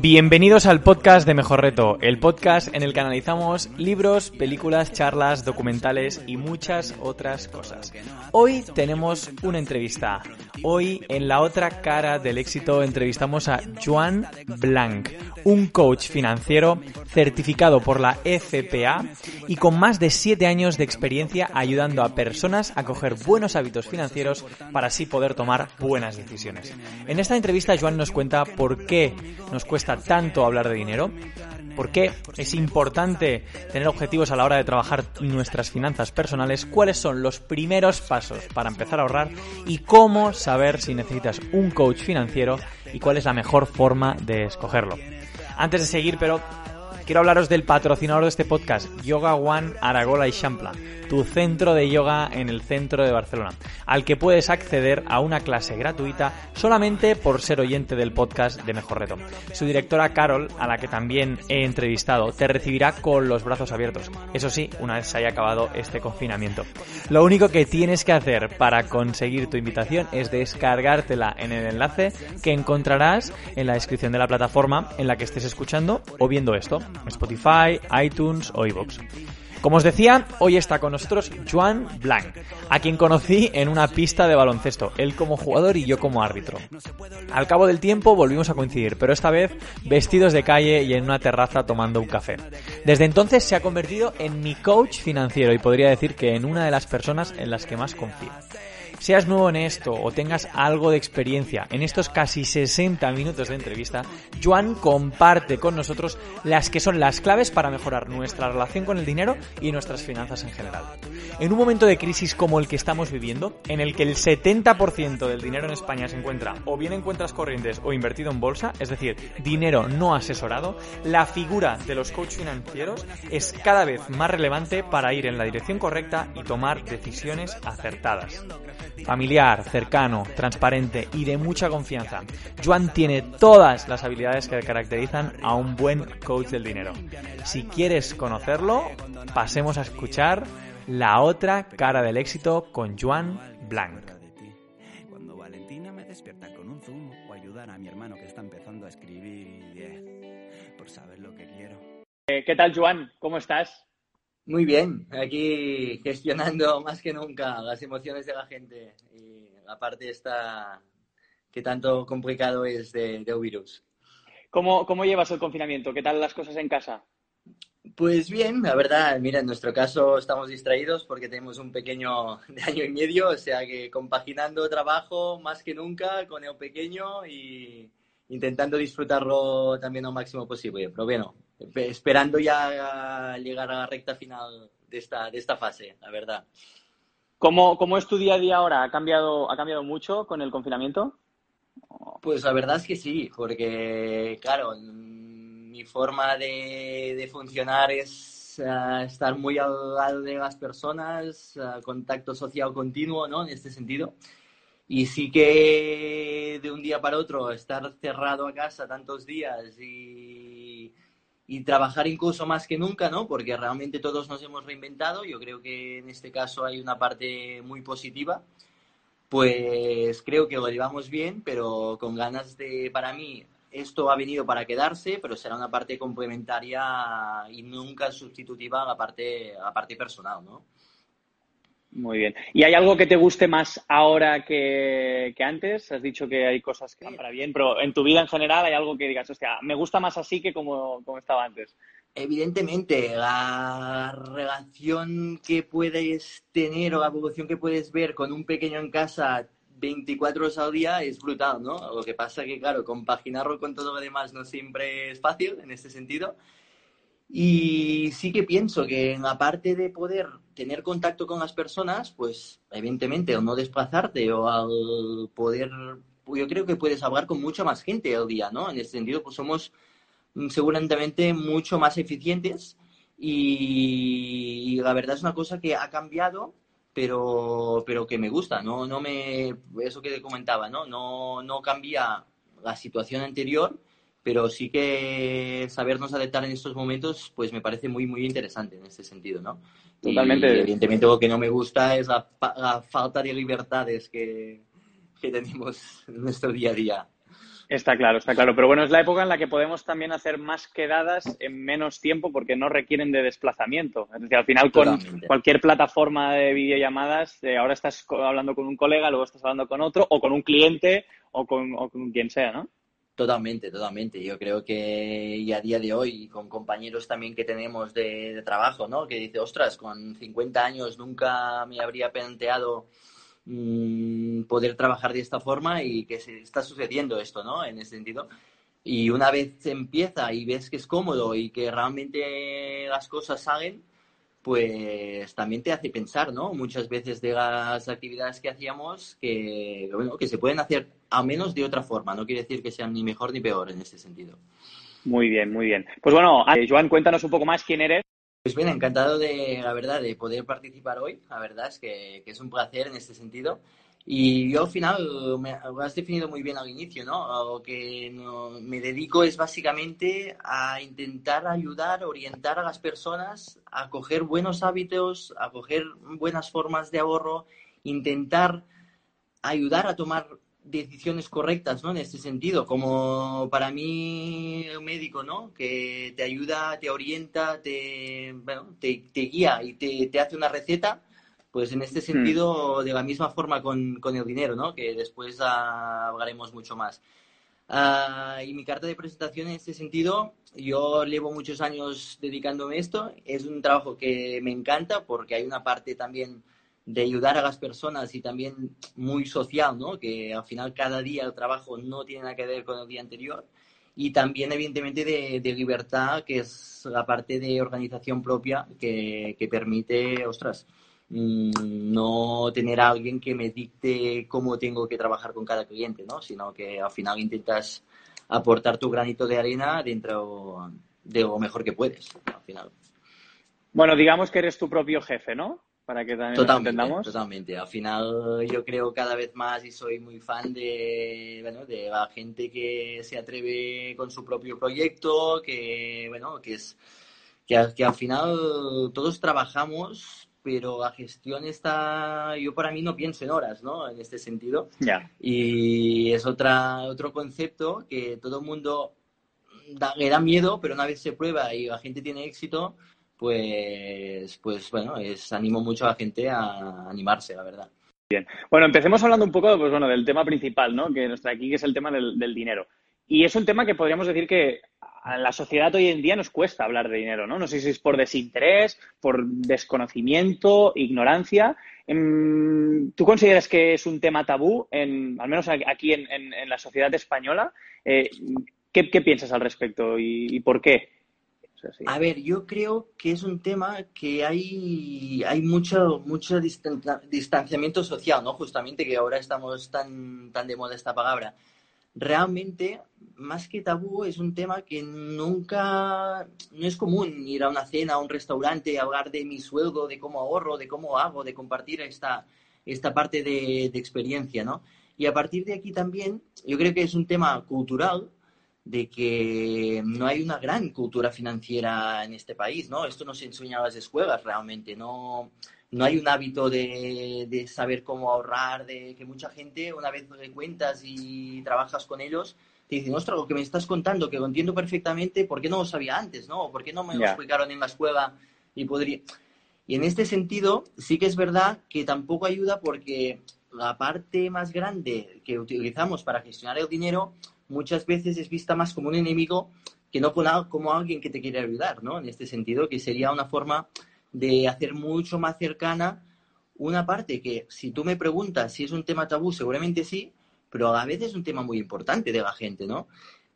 Bienvenidos al podcast de Mejor Reto, el podcast en el que analizamos libros, películas, charlas, documentales y muchas otras cosas. Hoy tenemos una entrevista. Hoy en la otra cara del éxito entrevistamos a Joan Blanc, un coach financiero certificado por la FPA y con más de 7 años de experiencia ayudando a personas a coger buenos hábitos financieros para así poder tomar buenas decisiones. En esta entrevista Joan nos cuenta por qué nos cuesta tanto hablar de dinero? ¿Por qué es importante tener objetivos a la hora de trabajar nuestras finanzas personales? ¿Cuáles son los primeros pasos para empezar a ahorrar? ¿Y cómo saber si necesitas un coach financiero y cuál es la mejor forma de escogerlo? Antes de seguir, pero quiero hablaros del patrocinador de este podcast, Yoga One Aragola y Champla, tu centro de yoga en el centro de Barcelona, al que puedes acceder a una clase gratuita solamente por ser oyente del podcast de Mejor Reto. Su directora Carol, a la que también he entrevistado, te recibirá con los brazos abiertos. Eso sí, una vez se haya acabado este confinamiento. Lo único que tienes que hacer para conseguir tu invitación es descargártela en el enlace que encontrarás en la descripción de la plataforma en la que estés escuchando o viendo esto. Spotify, iTunes o iVoox. Como os decía, hoy está con nosotros Joan Blanc, a quien conocí en una pista de baloncesto, él como jugador y yo como árbitro. Al cabo del tiempo volvimos a coincidir, pero esta vez vestidos de calle y en una terraza tomando un café. Desde entonces se ha convertido en mi coach financiero y podría decir que en una de las personas en las que más confío. Seas nuevo en esto o tengas algo de experiencia en estos casi 60 minutos de entrevista, Joan comparte con nosotros las que son las claves para mejorar nuestra relación con el dinero y nuestras finanzas en general. En un momento de crisis como el que estamos viviendo, en el que el 70% del dinero en España se encuentra o bien en cuentas corrientes o invertido en bolsa, es decir, dinero no asesorado, la figura de los coach financieros es cada vez más relevante para ir en la dirección correcta y tomar decisiones acertadas familiar, cercano, transparente y de mucha confianza. Joan tiene todas las habilidades que caracterizan a un buen coach del dinero. Si quieres conocerlo, pasemos a escuchar la otra cara del éxito con Joan Blanc. Cuando Valentina me despierta con un zoom o ayudar a mi hermano que está empezando a escribir y por saber lo que quiero. Eh, ¿Qué tal, Joan? ¿Cómo estás? Muy bien, aquí gestionando más que nunca las emociones de la gente y la parte esta que tanto complicado es de, de virus. ¿Cómo, ¿Cómo llevas el confinamiento? ¿Qué tal las cosas en casa? Pues bien, la verdad, mira, en nuestro caso estamos distraídos porque tenemos un pequeño de año y medio, o sea que compaginando trabajo más que nunca con el pequeño y intentando disfrutarlo también lo máximo posible. Pero bueno, esperando ya llegar a la recta final de esta, de esta fase, la verdad. ¿Cómo, ¿Cómo es tu día a día ahora? ¿Ha cambiado, ¿Ha cambiado mucho con el confinamiento? Pues la verdad es que sí, porque claro, mi forma de, de funcionar es uh, estar muy al lado de las personas, uh, contacto social continuo, ¿no? En este sentido. Y sí que de un día para otro estar cerrado a casa tantos días y, y, trabajar incluso más que nunca, ¿no? Porque realmente todos nos hemos reinventado. Yo creo que en este caso hay una parte muy positiva. Pues creo que lo llevamos bien, pero con ganas de, para mí, esto ha venido para quedarse, pero será una parte complementaria y nunca sustitutiva a la parte, a la parte personal, ¿no? Muy bien. ¿Y hay algo que te guste más ahora que, que, antes? Has dicho que hay cosas que van para bien, pero en tu vida en general hay algo que digas, hostia, me gusta más así que como, como estaba antes. Evidentemente, la relación que puedes tener o la evolución que puedes ver con un pequeño en casa 24 horas al día es brutal, ¿no? Lo que pasa que, claro, compaginarlo con todo lo demás no siempre es fácil en este sentido. Y sí que pienso que en la parte de poder tener contacto con las personas, pues evidentemente al no desplazarte o al poder, yo creo que puedes hablar con mucha más gente al día, ¿no? En ese sentido, pues somos seguramente mucho más eficientes y, y la verdad es una cosa que ha cambiado, pero, pero que me gusta, ¿no? No me, eso que te comentaba, ¿no? No, no cambia la situación anterior, pero sí que sabernos adaptar en estos momentos, pues me parece muy, muy interesante en ese sentido, ¿no? Totalmente. Y, evidentemente lo que no me gusta es la, la falta de libertades que, que tenemos en nuestro día a día. Está claro, está claro. Pero bueno, es la época en la que podemos también hacer más quedadas en menos tiempo porque no requieren de desplazamiento. Es decir, al final con cualquier plataforma de videollamadas, eh, ahora estás hablando con un colega, luego estás hablando con otro, o con un cliente, o con, o con quien sea, ¿no? Totalmente, totalmente. Yo creo que y a día de hoy, con compañeros también que tenemos de, trabajo, ¿no? Que dice, ostras, con 50 años nunca me habría planteado mm, poder trabajar de esta forma y que se está sucediendo esto, ¿no? En ese sentido. Y una vez empieza y ves que es cómodo y que realmente las cosas salen, pues también te hace pensar, ¿no? Muchas veces de las actividades que hacíamos que, bueno, que se pueden hacer a menos de otra forma. No quiere decir que sean ni mejor ni peor en ese sentido. Muy bien, muy bien. Pues bueno, eh, Joan, cuéntanos un poco más quién eres. Pues bien, encantado de, la verdad, de poder participar hoy. La verdad es que, es un placer en este sentido. Y yo al final, me has definido muy bien al inicio, ¿no? Lo que me dedico es básicamente a intentar ayudar, orientar a las personas a coger buenos hábitos, a coger buenas formas de ahorro, intentar ayudar a tomar decisiones correctas, ¿no? En este sentido, como para mí un médico, ¿no? Que te ayuda, te orienta, te, bueno, te, te guía y te, te hace una receta pues en este hmm. sentido, de la misma forma con, con, el dinero, ¿no? Que después hablaremos mucho más. Ah, y mi carta de presentación en este sentido, yo llevo muchos años dedicándome a esto. Es un trabajo que me encanta porque hay una parte también de ayudar a las personas y también muy social, ¿no? Que al final cada día el trabajo no tiene nada que ver con el día anterior. Y también, evidentemente, de, libertad, que es la parte de organización propia que, que permite, ostras, Mm, no tener a alguien que me dicte cómo tengo que trabajar con cada cliente, ¿no? Sino que al final intentas aportar tu granito de arena dentro de lo mejor que puedes, al final. Bueno, digamos que eres tu propio jefe, ¿no? Para que también totalmente, entendamos. Totalmente. Al final yo creo cada vez más y soy muy fan de, bueno, de la gente que se atreve con su propio proyecto, que, bueno, que es que, que al final todos trabajamos pero la gestión está, yo para mí no pienso en horas, ¿no? En este sentido. Ya. Y es otra, otro concepto que todo el mundo le da miedo, pero una vez se prueba y la gente tiene éxito, pues, pues bueno, es, animo mucho a la gente a animarse, la verdad. Bien. Bueno, empecemos hablando un poco pues, bueno, del tema principal, ¿no? Que nos aquí, que es el tema del, dinero. Y es un tema que podríamos decir que a la sociedad hoy en día nos cuesta hablar de dinero, ¿no? No sé si es por desinterés, por desconocimiento, ignorancia. Em, ¿Tú consideras que es un tema tabú, en, al menos aquí en, la sociedad española? Eh, ¿qué, piensas al respecto y, por qué? A ver, yo creo que es un tema que hay, hay mucho, mucho distanciamiento social, ¿no? Justamente que ahora estamos tan, tan de moda esta palabra realmente, más que tabú, es un tema que nunca, no es común ir a una cena, a un restaurante, hablar de mi sueldo, de cómo ahorro, de cómo hago, de compartir esta, esta parte de, experiencia, ¿no? Y a partir de aquí también, yo creo que es un tema cultural, de que no hay una gran cultura financiera en este país, ¿no? Esto no se enseña a las escuelas realmente, no, no hay un hábito de, saber cómo ahorrar, de que mucha gente, una vez le cuentas y trabajas con ellos, te dicen, ostras, lo que me estás contando, que lo entiendo perfectamente, ¿por qué no lo sabía antes, no? ¿Por qué no me lo explicaron en la escuela y podría...? Y en este sentido, sí que es verdad que tampoco ayuda porque la parte más grande que utilizamos para gestionar el dinero muchas veces es vista más como un enemigo que no como alguien que te quiere ayudar, ¿no? En este sentido, que sería una forma de hacer mucho más cercana una parte que, si tú me preguntas si es un tema tabú, seguramente sí, pero a vez es un tema muy importante de la gente, ¿no?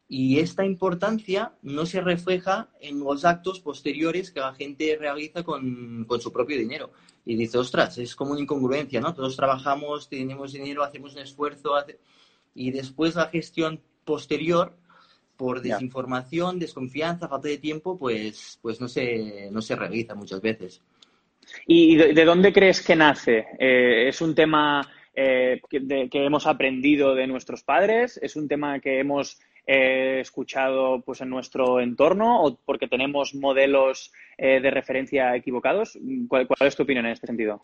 Y esta importancia no se refleja en los actos posteriores que la gente realiza con, su propio dinero. Y dice, ostras, es como una incongruencia, ¿no? Todos trabajamos, tenemos dinero, hacemos un esfuerzo, y después la gestión posterior por desinformación, desconfianza, falta de tiempo, pues, pues no, se, no se realiza muchas veces. ¿Y de, dónde crees que nace? Eh, ¿Es un tema eh, que, hemos aprendido de nuestros padres? ¿Es un tema que hemos eh, escuchado pues, en nuestro entorno o porque tenemos modelos de referencia equivocados? ¿Cuál, es tu opinión en este sentido?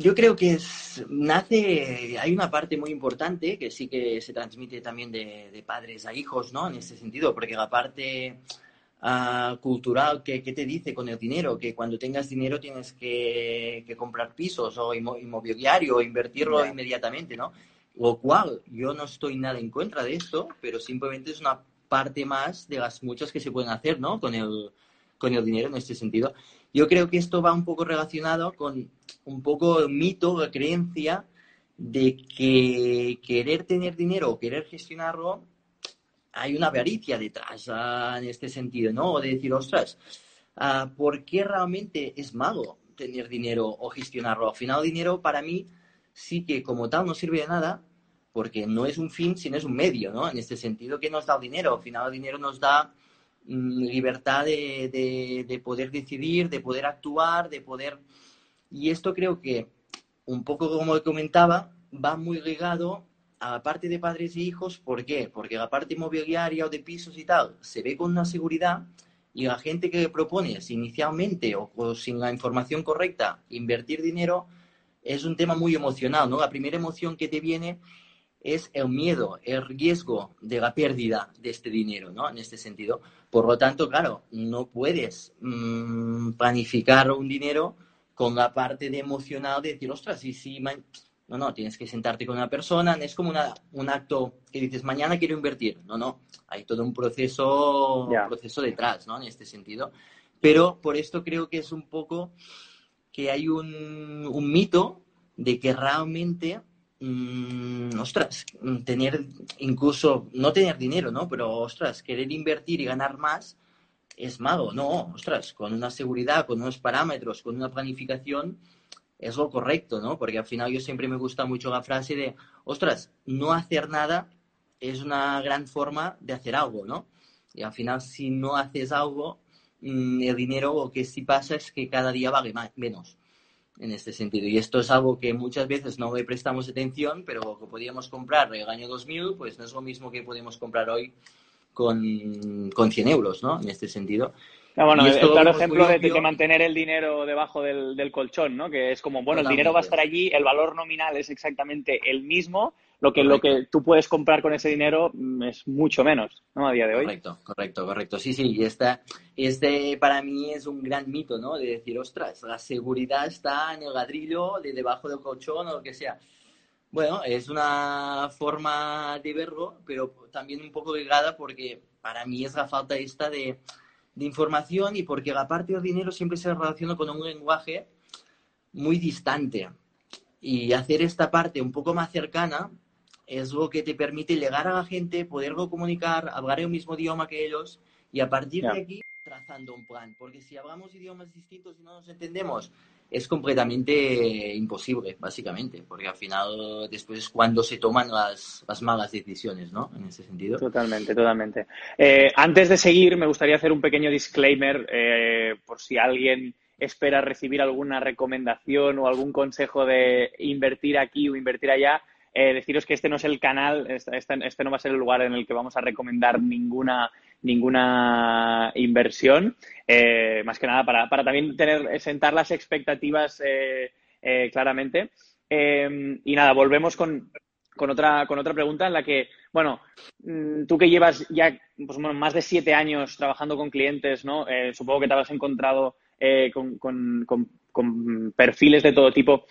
Yo creo que es, nace, hay una parte muy importante que sí que se transmite también de, padres a hijos, ¿no? En ese sentido, porque la parte ah, cultural que, te dice con el dinero, que cuando tengas dinero tienes que, comprar pisos o inmobiliario o invertirlo inmediatamente, ¿no? Lo cual yo no estoy nada en contra de esto, pero simplemente es una parte más de las muchas que se pueden hacer, ¿no? Con el, con el dinero en este sentido. Yo creo que esto va un poco relacionado con un poco el mito, la creencia de que querer tener dinero o querer gestionarlo, hay una avaricia detrás ah, en este sentido, ¿no? O de decir, ostras, ah, ¿por qué realmente es malo tener dinero o gestionarlo? Al final, dinero para mí sí que como tal no sirve de nada, porque no es un fin, sino es un medio, ¿no? En este sentido, ¿qué nos da el dinero? Al final, el dinero nos da libertad de, poder decidir, de poder actuar, de poder... Y esto creo que, un poco como comentaba, va muy ligado a la parte de padres e hijos. ¿Por qué? Porque la parte inmobiliaria o de pisos y tal se ve con una seguridad y la gente que propone inicialmente o, o sin la información correcta invertir dinero es un tema muy emocional, ¿no? La primera emoción que te viene es el miedo, el riesgo de la pérdida de este dinero, ¿no? En este sentido. Por lo tanto, claro, no puedes mm, planificar un dinero con la parte de emocional de decir, ostras, y si... No, no, tienes que sentarte con una persona, no es como un acto que dices, mañana quiero invertir. No, no, hay todo un proceso, proceso detrás, ¿no? En este sentido. Pero por esto creo que es un poco que hay un, un mito de que realmente Mm, ostras, tener incluso, no tener dinero, ¿no? Pero, ostras, querer invertir y ganar más es malo, no, ostras, con una seguridad, con unos parámetros, con una planificación, es lo correcto, ¿no? Porque al final yo siempre me gusta mucho la frase de, ostras, no hacer nada es una gran forma de hacer algo, ¿no? Y al final, si no haces algo, mm, el dinero lo que sí pasa es que cada día vale menos en este sentido. Y esto es algo que muchas veces no le prestamos atención, pero que podíamos comprar el año 2000, pues no es lo mismo que podemos comprar hoy con, con 100 euros, ¿no? En este sentido. Ah, bueno, el claro ejemplo de, mantener el dinero debajo del, del, colchón, ¿no? Que es como, bueno, el dinero va a estar allí, el valor nominal es exactamente el mismo, lo que, lo que tú puedes comprar con ese dinero mm, es mucho menos, ¿no? A día de hoy. Correcto, correcto, correcto. Sí, sí, y esta, este para mí es un gran mito, ¿no? De decir, ostras, la seguridad está en el ladrillo, de debajo del colchón o lo que sea. Bueno, es una forma de verlo, pero también un poco ligada porque para mí es la falta esta de de información y porque la parte del dinero siempre se relaciona con un lenguaje muy distante. Y hacer esta parte un poco más cercana es lo que te permite llegar a la gente, poderlo comunicar, hablar el mismo idioma que ellos y a partir de aquí trazando un plan. Porque si hablamos idiomas distintos y no nos entendemos, es completamente imposible, básicamente, porque al final después es cuando se toman las, malas decisiones, ¿no? En ese sentido. Totalmente, totalmente. Eh, antes de seguir, me gustaría hacer un pequeño disclaimer eh, por si alguien espera recibir alguna recomendación o algún consejo de invertir aquí o invertir allá. Eh, deciros que este no es el canal, este, no va a ser el lugar en el que vamos a recomendar ninguna, ninguna inversión, eh, más que nada para, para, también tener, sentar las expectativas eh, claramente. y nada, volvemos con, con, otra, con otra pregunta en la que, bueno, mm, tú que llevas ya pues, más de siete años trabajando con clientes, ¿no? supongo que te habrás encontrado con, con, con, perfiles de todo tipo.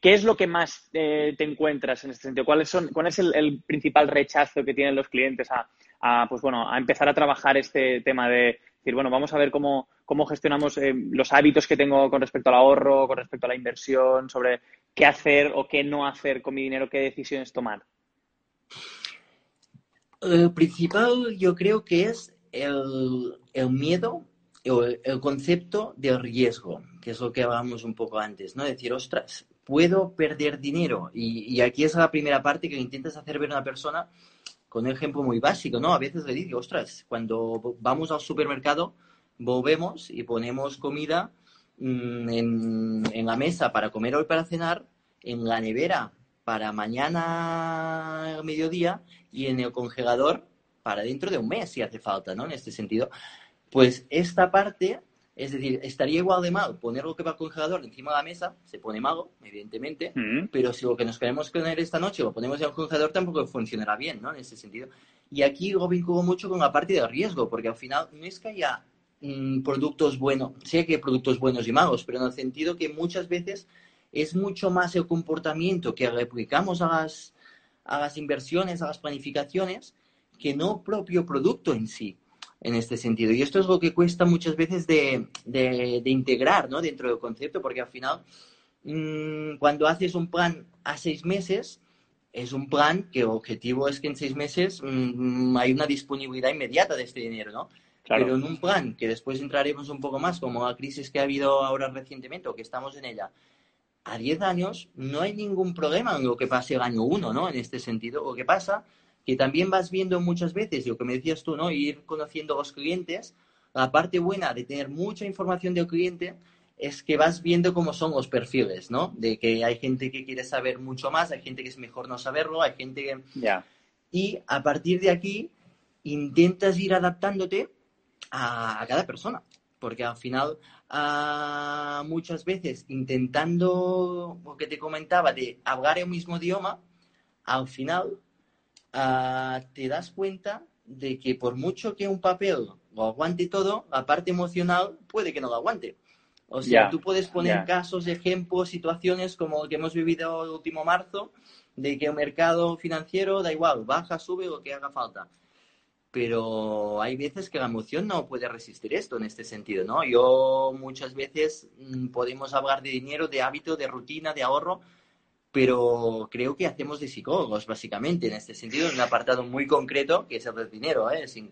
¿Qué es lo que más eh, te encuentras en este sentido? ¿Cuál es, cuál es el, principal rechazo que tienen los clientes a, pues bueno, a empezar a trabajar este tema de decir, bueno, vamos a ver cómo, cómo gestionamos eh, los hábitos que tengo con respecto al ahorro, con respecto a la inversión, sobre qué hacer o qué no hacer con mi dinero, qué decisiones tomar? El principal yo creo que es el, miedo o el concepto del riesgo, que es lo que hablábamos un poco antes, ¿no? Decir, ostras, puedo perder dinero. Y, aquí es la primera parte que intentas hacer ver a una persona con un ejemplo muy básico, ¿no? A veces le digo, ostras, cuando vamos al supermercado, volvemos y ponemos comida mm, en, la mesa para comer hoy para cenar, en la nevera para mañana al mediodía y en el congelador para dentro de un mes si hace falta, ¿no? En este sentido. Pues esta parte Es decir, estaría igual de mal poner lo que va al congelador encima de la mesa, se pone malo, evidentemente, Mm. pero si lo que nos queremos poner esta noche lo ponemos en el congelador tampoco funcionará bien, ¿no? En ese sentido. Y aquí lo vinculo mucho con la parte del riesgo, porque al final no es que haya mm, productos buenos, sé que hay productos buenos y malos, pero en el sentido que muchas veces es mucho más el comportamiento que replicamos a las, a las inversiones, a las planificaciones, que no propio producto en sí, en este sentido. Y esto es lo que cuesta muchas veces de, de- de integrar ¿no? dentro del concepto, porque al final, mm, cuando haces un plan a seis meses, es un plan que el objetivo es que en seis meses mm, hay una disponibilidad inmediata de este dinero, ¿no? Claro. Pero en un plan que después entraremos un poco más, como la crisis que ha habido ahora recientemente o que estamos en ella, a 10 años no hay ningún problema en lo que pase el año 1, ¿no? En este sentido. Lo que pasa que también vas viendo muchas veces, lo que me decías tú, ¿no? Ir conociendo a los clientes, la parte buena de tener mucha información del cliente es que vas viendo cómo son los perfiles, ¿no? De que hay gente que quiere saber mucho más, hay gente que es mejor no saberlo, hay gente que... Ya. Y a partir de aquí intentas ir adaptándote a, a cada persona. Porque al final, muchas veces intentando, lo que te comentaba, de hablar el mismo idioma, al final ah, te das cuenta de que por mucho que un papel lo aguante todo, la parte emocional puede que no lo aguante. O sea, tú puedes poner ya. casos, ejemplos, situaciones como el que hemos vivido el último marzo, de que el mercado financiero da igual, baja, sube, lo que haga falta. Pero hay veces que la emoción no puede resistir esto en este sentido, ¿no? Yo muchas veces mm, podemos hablar de dinero, de hábito, de rutina, de ahorro, pero creo que hacemos de psicólogos, básicamente, en este sentido, en un apartado muy concreto, que es el del dinero, ¿eh? sin,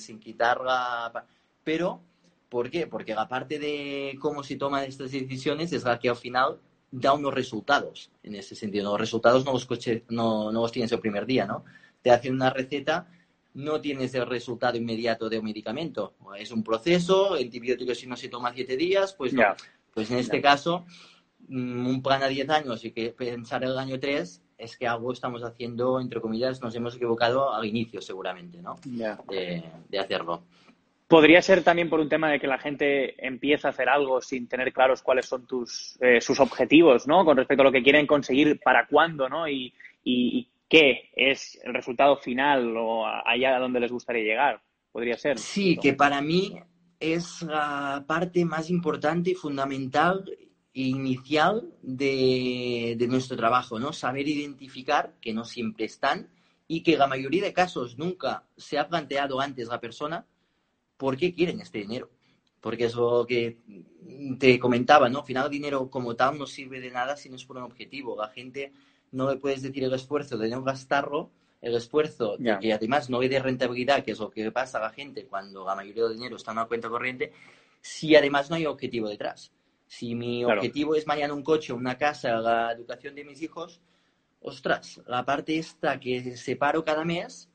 sin quitar la... Pero, ¿por qué? Porque la parte de cómo se toman estas decisiones es la que al final da unos resultados, en ese sentido. Los resultados no los, coche- no, no los tienes el primer día, ¿no? Te hacen una receta, no tienes el resultado inmediato de un medicamento. Es un proceso, antibióticos si no se toma siete días, pues no. Ya. Pues en este Ya. caso, un plan a 10 años y que pensar el año 3 es que algo estamos haciendo, entre comillas, nos hemos equivocado al inicio seguramente, ¿no? De, de hacerlo. Podría ser también por un tema de que la gente empieza a hacer algo sin tener claros cuáles son tus, eh, sus objetivos, ¿no? Con respecto a lo que quieren conseguir, para cuándo, ¿no? Y, y- y qué es el resultado final o allá a donde les gustaría llegar. Podría ser. Sí, que para mí es la parte más importante y fundamental inicial de, de nuestro trabajo, ¿no? Saber identificar que no siempre están y que la mayoría de casos nunca se ha planteado antes la persona por qué quieren este dinero. Porque es lo que te comentaba, ¿no? Al final el dinero como tal no sirve de nada si no es por un objetivo. La gente no le puedes decir el esfuerzo de no gastarlo, el esfuerzo de que además no le dé rentabilidad, que es lo que pasa a la gente cuando la mayoría del dinero está en una cuenta corriente, si además no hay objetivo detrás. Si mi Claro. objetivo es mañana un coche, una casa, la educación de mis hijos, ostras, la parte esta que separo cada mes,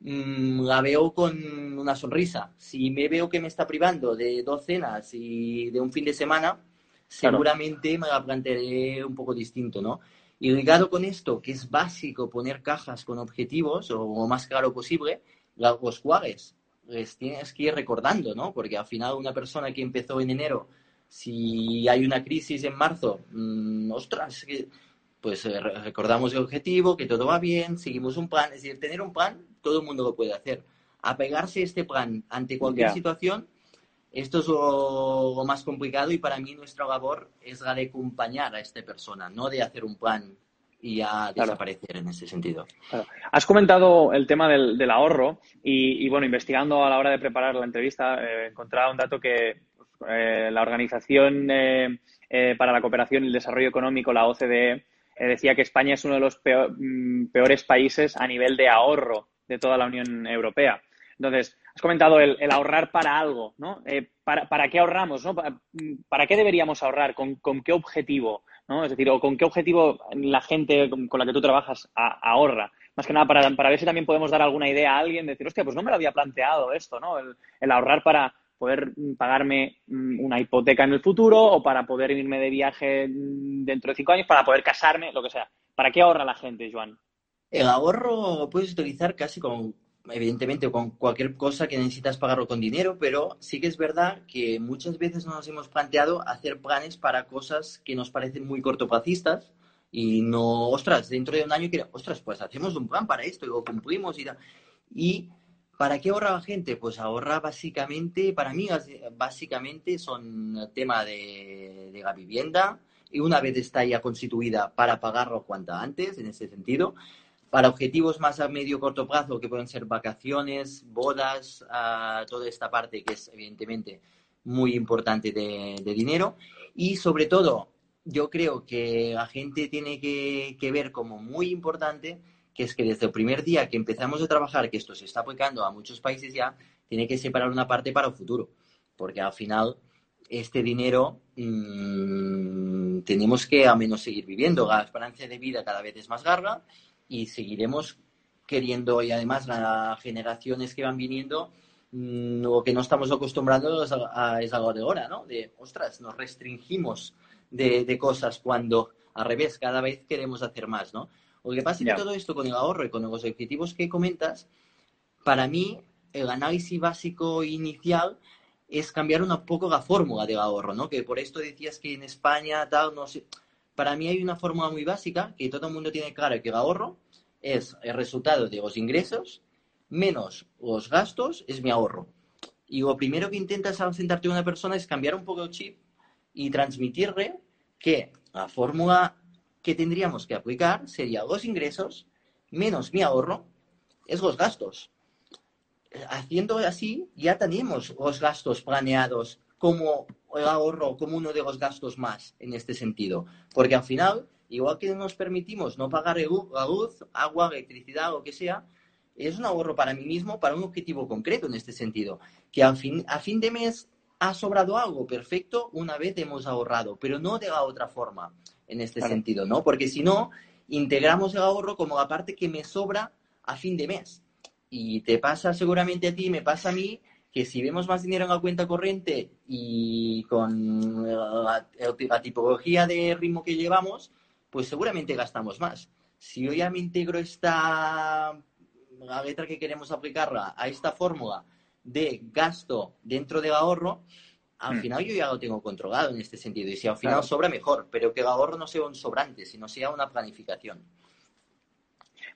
mm, la veo con una sonrisa. Si me veo que me está privando de dos cenas y de un fin de semana, seguramente me la plantearé un poco distinto, ¿no? Y ligado con esto, que es básico poner cajas con objetivos o lo más claro posible, los cuales les tienes que ir recordando, ¿no? Porque al final una persona que empezó en enero, si hay una crisis en marzo, mm, ostras, pues eh, re- recordamos el objetivo, que todo va bien, seguimos un plan. Es decir, tener un plan, todo el mundo lo puede hacer. Apegarse a este plan ante cualquier Ya. situación, esto es lo, lo más complicado y para mí nuestra labor es la de acompañar a esta persona, no de hacer un plan y ya Claro. desaparecer en ese sentido. Claro. Has comentado el tema del, del ahorro y, y, bueno, investigando a la hora de preparar la entrevista, eh, encontraba un dato que eh, la Organización eh, eh, para la Cooperación y el Desarrollo Económico, la OCDE, decía que España es uno de los mm, peores países a nivel de ahorro de toda la Unión Europea. Entonces, has comentado el, ahorrar para algo, ¿no? Para, ¿Para qué ahorramos, no? ¿Para, para qué deberíamos ahorrar? ¿Con, con qué objetivo? ¿no? Es decir, o con qué objetivo la gente con, la que tú trabajas ahorra. Más que nada para, para ver si también podemos dar alguna idea a alguien, decir, hostia, pues no me lo había planteado esto, ¿no? El ahorrar para poder mm, pagarme mm, una hipoteca en el futuro o para poder irme de viaje mm, dentro de cinco años, para poder casarme, lo que sea. ¿Para qué ahorra la gente, Joan? El ahorro puedes utilizar casi con evidentemente con cualquier cosa que necesitas pagarlo con dinero, pero sí que es verdad que muchas veces nos hemos planteado hacer planes para cosas que nos parecen muy cortoplacistas y no, ostras, dentro de un año, ostras, pues hacemos un plan para esto y lo cumplimos y Y ¿para qué ahorra la gente? Pues ahorra básicamente, para mí, básicamente son tema de, de la vivienda y una vez está ya constituida para pagarlo cuanto antes, en ese sentido para objetivos más a medio corto plazo, que pueden ser vacaciones, bodas, toda esta parte que es evidentemente muy importante de, dinero. Y sobre todo, yo creo que la gente tiene que, ver como muy importante que es que desde el primer día que empezamos a trabajar, que esto se está aplicando a muchos países ya, tiene que separar una parte para el futuro, porque al final este dinero mm, tenemos que al menos seguir viviendo. La esperanza de vida cada vez es más larga y seguiremos queriendo y además las generaciones que van viniendo mm, lo que no estamos acostumbrados es algo de ahora, ¿no? De, ostras, nos restringimos de, cosas cuando al revés, cada vez queremos hacer más, ¿no? Lo que pasa es que todo esto con el ahorro y con los objetivos que comentas, para mí el análisis básico inicial es cambiar un poco la fórmula del ahorro, ¿no? Que por esto decías que en España tal, no sé, para mí hay una fórmula muy básica que todo el mundo tiene claro que el ahorro es el resultado de los ingresos menos los gastos es mi ahorro. Y lo primero que intentas al sentarte a una persona es cambiar un poco el chip y transmitirle que la fórmula que tendríamos que aplicar sería los ingresos menos mi ahorro es los gastos. Haciendo así, ya tenemos los gastos planeados como el ahorro como uno de los gastos más en este sentido. Porque al final, igual que nos permitimos no pagar la luz, agua, electricidad, lo que sea, es un ahorro para mí mismo, para un objetivo concreto en este sentido. Que a fin, a fin de mes ha sobrado algo, perfecto, una vez hemos ahorrado, pero no de la otra forma en este sentido, ¿no? Porque si no, integramos el ahorro como la parte que me sobra a fin de mes. Y te pasa seguramente a ti, me pasa a mí, que si vemos más dinero en la cuenta corriente y con la, tipología de ritmo que llevamos, pues seguramente gastamos más. Si yo ya me integro esta, la letra que queremos aplicarla a esta fórmula de gasto dentro del ahorro, al hmm. final yo ya lo tengo controlado en este sentido. Y si al final sobra, mejor, pero que el ahorro no sea un sobrante, sino sea una planificación.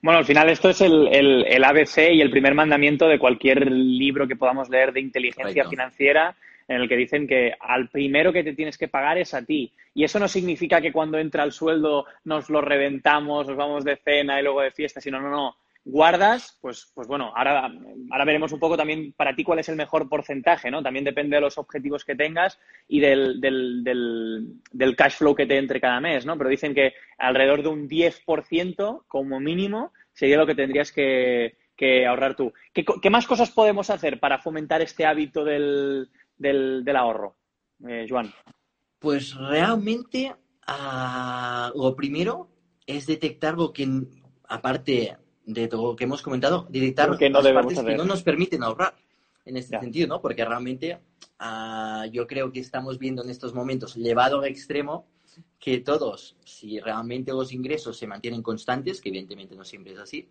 Bueno, al final esto es el, el, ABC y el primer mandamiento de cualquier libro que podamos leer de inteligencia financiera en el que dicen que al primero que te tienes que pagar es a ti. Y eso no significa que cuando entra el sueldo nos lo reventamos, nos vamos de cena y luego de fiesta, sino no, no guardas, pues, pues bueno, ahora, ahora veremos un poco también para ti cuál es el mejor porcentaje, ¿no? También depende de los objetivos que tengas y del, del, del, cash flow que te entre cada mes, ¿no? Pero dicen que alrededor de un 10% como mínimo sería lo que tendrías que, ahorrar tú. ¿Qué, más cosas podemos hacer para fomentar este hábito del, ahorro, eh, Joan? Pues realmente ah, lo primero es detectar lo que, aparte de todo lo que hemos comentado, detectar que no las partes que no nos permiten ahorrar en este sentido, ¿no? Porque realmente ah, yo creo que estamos viendo en estos momentos, llevado al extremo, que todos, si realmente los ingresos se mantienen constantes, que evidentemente no siempre es así,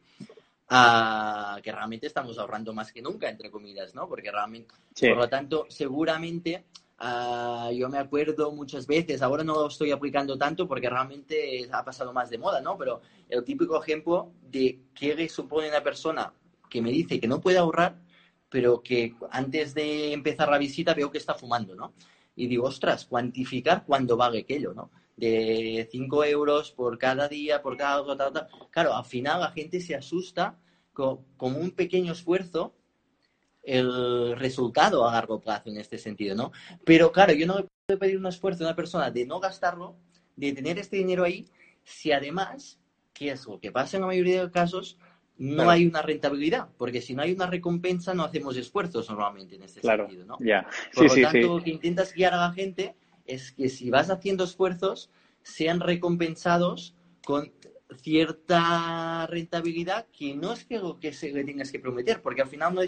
ah, que realmente estamos ahorrando más que nunca, entre comillas, ¿no? Porque realmente, por lo tanto, seguramente Ah, yo me acuerdo muchas veces, ahora no lo estoy aplicando tanto porque realmente ha pasado más de moda, ¿no? Pero el típico ejemplo de qué supone una persona que me dice que no puede ahorrar, pero que antes de empezar la visita veo que está fumando, ¿no? Y digo, ostras, cuantificar cuándo vale aquello, ¿no? De 5 euros por cada día, por cada... Tal, tal. Claro, al final la gente se asusta con, con un pequeño esfuerzo el resultado a largo plazo en este sentido, ¿no? Pero claro, yo no le puedo pedir un esfuerzo a una persona de no gastarlo, de tener este dinero ahí, si además, lo que pasa en la mayoría de los casos, no hay una rentabilidad, porque si no hay una recompensa no hacemos esfuerzos normalmente en este sentido, ¿no? Por lo tanto, lo que intentas guiar a la gente es que si vas haciendo esfuerzos, sean recompensados con cierta rentabilidad que no es que lo que se le tengas que prometer, porque al final no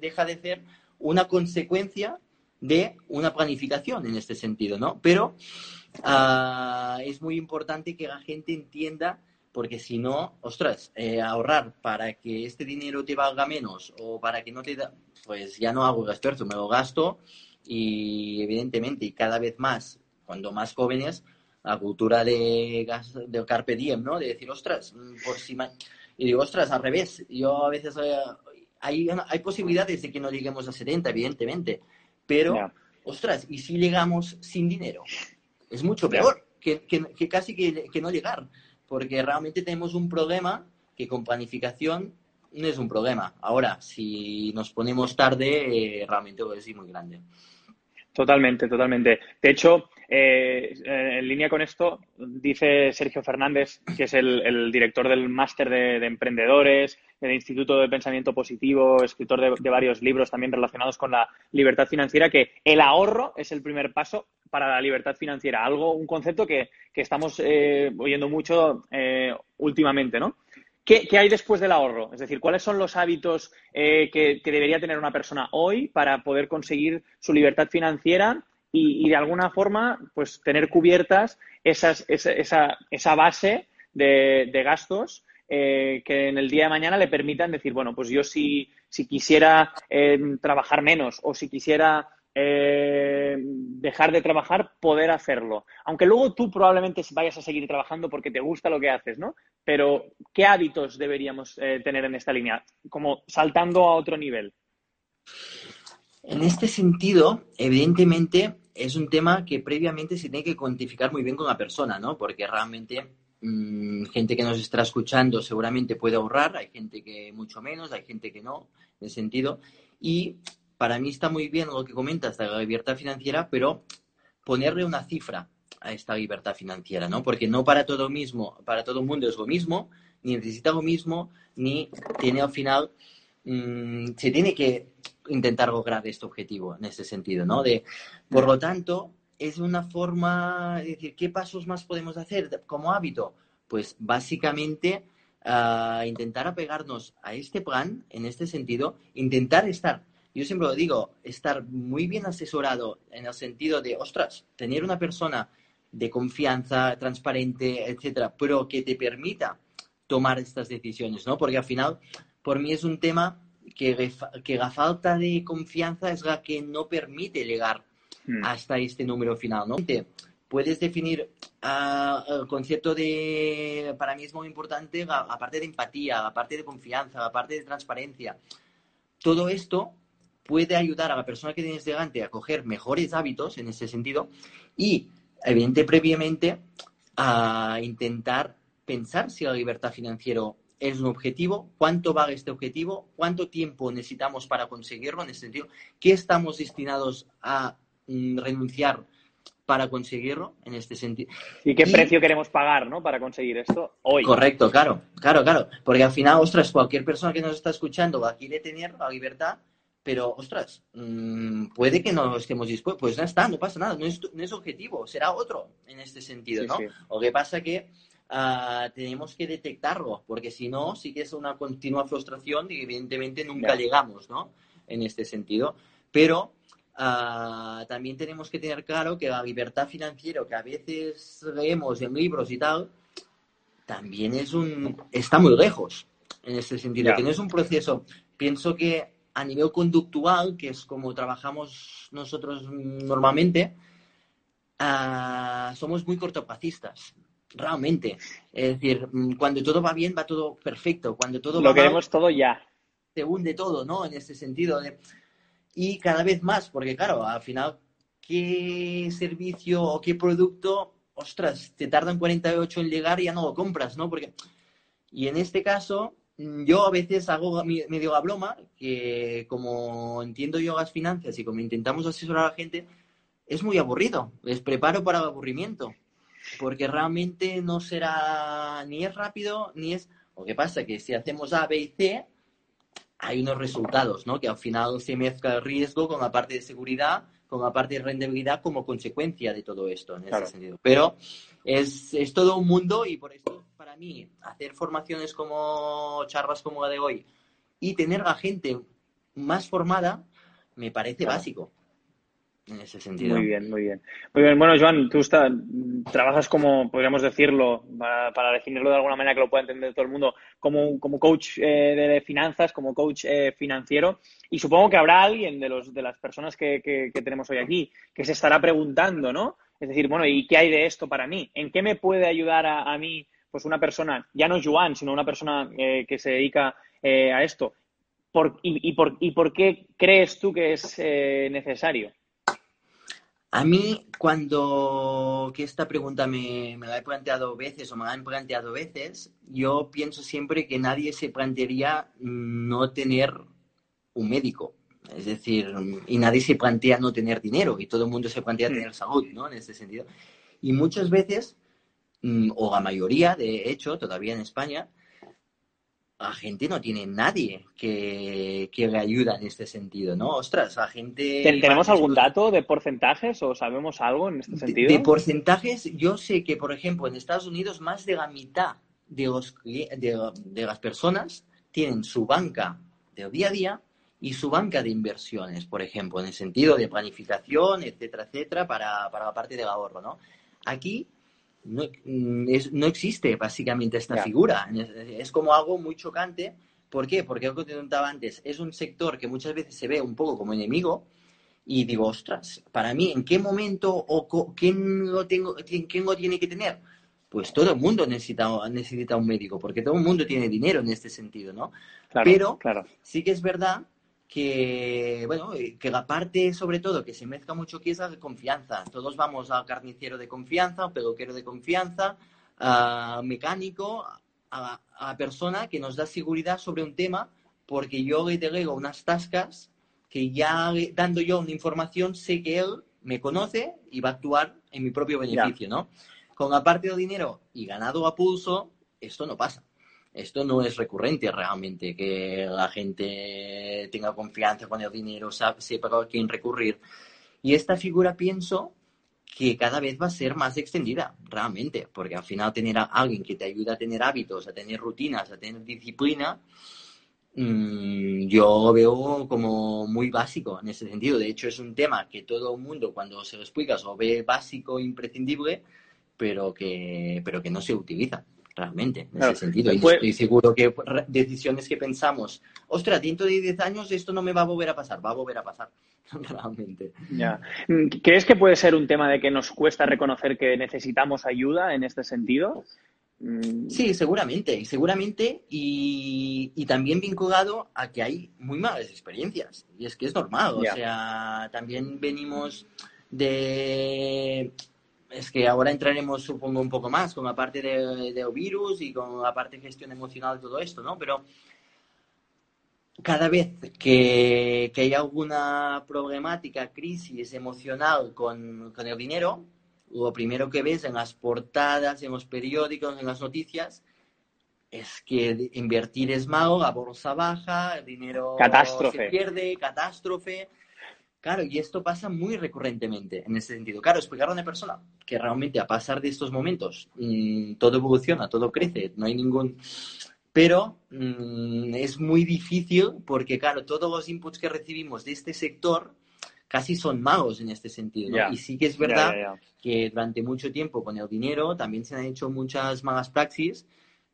deja de ser una consecuencia de una planificación en este sentido, ¿no? Pero ah, es muy importante que la gente entienda porque si no, ostras, eh, ahorrar para que este dinero te valga menos o para que no te da, pues ya no hago gasto, me lo gasto y evidentemente y cada vez más, cuando más jóvenes, la cultura de, de carpe diem, ¿no? De decir, ostras, mm, por si... Y digo, ostras, al revés, yo a veces... Eh, hay, hay posibilidades de que no lleguemos a 70, evidentemente, pero, ostras, ¿y si llegamos sin dinero? Es mucho peor que, que, casi que, que no llegar, porque realmente tenemos un problema que con planificación no es un problema. Ahora, si nos ponemos tarde, eh, realmente es muy grande. Totalmente, totalmente. De hecho, eh, en línea con esto, dice Sergio Fernández, que es el, director del máster de, emprendedores, del Instituto de Pensamiento Positivo, escritor de, varios libros también relacionados con la libertad financiera, que el ahorro es el primer paso para la libertad financiera. Algo, un concepto que, estamos eh, oyendo mucho eh, últimamente, ¿no? ¿Qué, hay después del ahorro? Es decir, ¿cuáles son los hábitos eh, que, debería tener una persona hoy para poder conseguir su libertad financiera y, de alguna forma pues tener cubiertas esas, esa, esa, base de, gastos eh, que en el día de mañana le permitan decir, bueno, pues yo si, si quisiera eh, trabajar menos o si quisiera eh, dejar de trabajar, poder hacerlo. Aunque luego tú probablemente vayas a seguir trabajando porque te gusta lo que haces, ¿no? Pero, ¿qué hábitos deberíamos tener en esta línea? Como saltando a otro nivel. En este sentido, evidentemente, es un tema que previamente se tiene que cuantificar muy bien con la persona, ¿no? Porque realmente mm, gente que nos está escuchando seguramente puede ahorrar, hay gente que mucho menos, hay gente que no, en ese sentido. Y para mí está muy bien lo que comentas de la libertad financiera, pero ponerle una cifra a esta libertad financiera, ¿no? Porque no para todo mismo, para todo el mundo es lo mismo, ni necesita lo mismo, ni tiene al final, mm, se tiene que intentar lograr este objetivo en ese sentido, ¿no? De, por lo tanto, es una forma de decir, ¿qué pasos más podemos hacer como hábito? Pues básicamente ah, intentar apegarnos a este plan, en este sentido, intentar estar yo siempre lo digo, estar muy bien asesorado en el sentido de, ostras, tener una persona de confianza, transparente, etcétera, pero que te permita tomar estas decisiones, ¿no? Porque al final, por mí es un tema que, que la falta de confianza es la que no permite llegar hmm. hasta este número final, ¿no? Puedes definir uh, el concepto de, para mí es muy importante, la, la parte de empatía, la parte de confianza, la parte de transparencia. Todo esto puede ayudar a la persona que tienes delante a coger mejores hábitos en ese sentido y, evidentemente, previamente a intentar pensar si la libertad financiera es un objetivo, cuánto vale este objetivo, cuánto tiempo necesitamos para conseguirlo en ese sentido, qué estamos destinados a mm, renunciar para conseguirlo en este sentido. ¿Y qué precio queremos pagar, ¿no? Para conseguir esto hoy. Correcto, claro, claro, claro. Porque al final, ostras, cualquier persona que nos está escuchando va a querer tener la libertad pero, ostras, mm, puede que no estemos dispuestos. Pues no está, no pasa nada, no es, no es objetivo, será otro en este sentido, ¿no? O que pasa que uh, tenemos que detectarlo, porque si no, sí que es una continua frustración y evidentemente nunca llegamos, ¿no? En este sentido. Pero uh, también tenemos que tener claro que la libertad financiera que a veces leemos en libros y tal, también es un, está muy lejos en este sentido, que no es un proceso. Pienso que a nivel conductual, que es como trabajamos nosotros normalmente, ah, somos muy cortoplacistas, realmente. Es decir, mm, cuando todo va bien, va todo perfecto. Cuando todo Lo queremos todo ya. Se hunde todo, ¿no? En ese sentido. Y cada vez más, porque claro, al final, ¿qué servicio o qué producto, ostras, te tardan 48 en llegar y ya no lo compras, ¿no? Porque... Y en este caso, Mm, yo a veces hago medio la broma que como entiendo yo las finanzas y como intentamos asesorar a la gente, es muy aburrido. Les preparo para el aburrimiento. Porque realmente no será ni es rápido ni es... Lo que pasa que si hacemos A, B y C, hay unos resultados, ¿no? Que al final se mezcla el riesgo con la parte de seguridad, con la parte de rentabilidad como consecuencia de todo esto, en ese sentido. Pero es, es todo un mundo y por eso para mí hacer formaciones como charlas como la de hoy y tener a gente más formada me parece básico. En ese sentido. Muy bien, muy bien. Muy bien, bueno, Joan, tú trabajas como, podríamos decirlo, para, definirlo de alguna manera que lo pueda entender todo el mundo, como, como coach eh, de finanzas, como coach eh, financiero, y supongo que habrá alguien de, los, de las personas que, que, tenemos hoy aquí que se estará preguntando, ¿no? Es decir, bueno, ¿y qué hay de esto para mí? ¿En qué me puede ayudar a, mí, pues una persona, ya no Joan, sino una persona eh, que se dedica a esto? Por, y, por, ¿Y por qué crees tú que es necesario? A mí, cuando que esta pregunta me, la he planteado veces o me la han planteado veces, yo pienso siempre que nadie se plantearía no tener un médico. Es decir, y nadie se plantea no tener dinero y todo el mundo se plantea tener salud, ¿no? En ese sentido. Y muchas veces, mm, o la mayoría, de hecho, todavía en España, la gente no tiene nadie que, le ayuda en este sentido, ¿no? Ostras, la gente... ¿Tenemos algún dato de porcentajes o sabemos algo en este sentido? De, porcentajes, yo sé que, por ejemplo, en Estados Unidos más de la mitad de, los, de, las personas tienen su banca de día a día y su banca de inversiones, por ejemplo, en el sentido de planificación, etcétera, etcétera, para, para la parte del ahorro, ¿no? Aquí no, mm, no existe básicamente esta figura. Es como algo muy chocante. ¿Por qué? Porque que te contaba antes, es un sector que muchas veces se ve un poco como enemigo y digo, ostras, para mí, ¿en qué momento o quién lo, tengo, quién, lo tiene que tener? Pues todo el mundo necesita, necesita un médico, porque todo el mundo tiene dinero en este sentido, ¿no? Pero claro. sí que es verdad que, bueno, eh, que la parte sobre todo que se mezcla mucho aquí es la de confianza. Todos vamos al carnicero de confianza, al peluquero de confianza, al mecánico, a, la persona que nos da seguridad sobre un tema, porque yo le delego unas tascas que ya dando yo una información sé que él me conoce y va a actuar en mi propio beneficio, ¿no? Con la parte del dinero y ganado a pulso, esto no pasa esto no es recurrente realmente, que la gente tenga confianza con el dinero, sepa a quién recurrir. Y esta figura pienso que cada vez va a ser más extendida, realmente, porque al final tener a alguien que te ayuda a tener hábitos, a tener rutinas, a tener disciplina, mm, yo lo veo como muy básico en ese sentido. De hecho, es un tema que todo el mundo, cuando se lo explicas, lo ve básico, imprescindible, pero que, pero que no se utiliza realmente, en ese sentido. Y estoy seguro que decisiones que pensamos, ostras, dentro de 10 años esto no me va a volver a pasar, va a volver a pasar, realmente. Ya. ¿Crees que puede ser un tema de que nos cuesta reconocer que necesitamos ayuda en este sentido? Mm. Sí, seguramente, y seguramente, y, y, también vinculado a que hay muy malas experiencias, y es que es normal, o sea, también venimos de es que ahora entraremos, supongo, un poco más con la parte de, de virus y con la parte de gestión emocional y todo esto, ¿no? Pero cada vez que, que hay alguna problemática, crisis emocional con, con, el dinero, lo primero que ves en las portadas, en los periódicos, en las noticias, es que invertir es malo, la bolsa baja, el dinero se pierde, catástrofe. Claro, y esto pasa muy recurrentemente en ese sentido. Claro, explicar a una persona que realmente a pasar de estos momentos mm, todo evoluciona, todo crece, no hay ningún... Pero mm, es muy difícil porque, claro, todos los inputs que recibimos de este sector casi son magos en este sentido. Y sí que es verdad que durante mucho tiempo con el dinero también se han hecho muchas malas praxis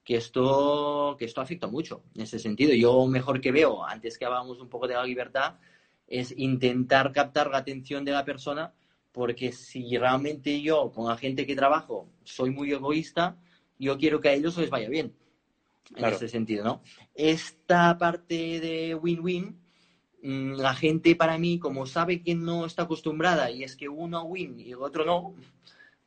que esto, que esto afecta mucho en ese sentido. Yo mejor que veo, antes que hablábamos un poco de la libertad, es intentar captar la atención de la persona, porque si realmente yo, con la gente que trabajo, soy muy egoísta, yo quiero que a ellos les vaya bien. En ese sentido, ¿no? Esta parte de win-win, mm, la gente para mí, como sabe que no está acostumbrada y es que uno win y el otro no,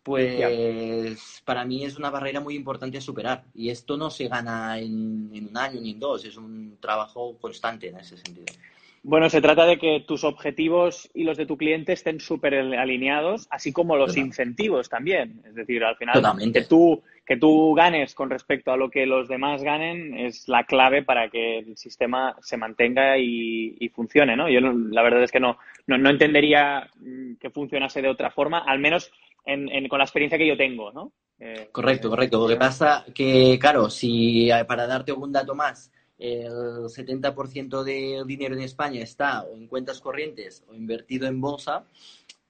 pues para mí es una barrera muy importante a superar. Y esto no se gana en, en un año ni en dos, es un trabajo constante en ese sentido. Bueno, se trata de que tus objetivos y los de tu cliente estén súper alineados, así como los incentivos también. Es decir, al final, que tú, que tú ganes con respecto a lo que los demás ganen es la clave para que el sistema se mantenga y, funcione, ¿no? Yo la verdad es que no, no, entendería mm, que funcionase de otra forma, al menos con la experiencia que yo tengo, ¿no? Eh, correcto, correcto. Lo que pasa que, claro, si eh, para darte algún dato más, el 70% del dinero en España está o en cuentas corrientes o invertido en bolsa,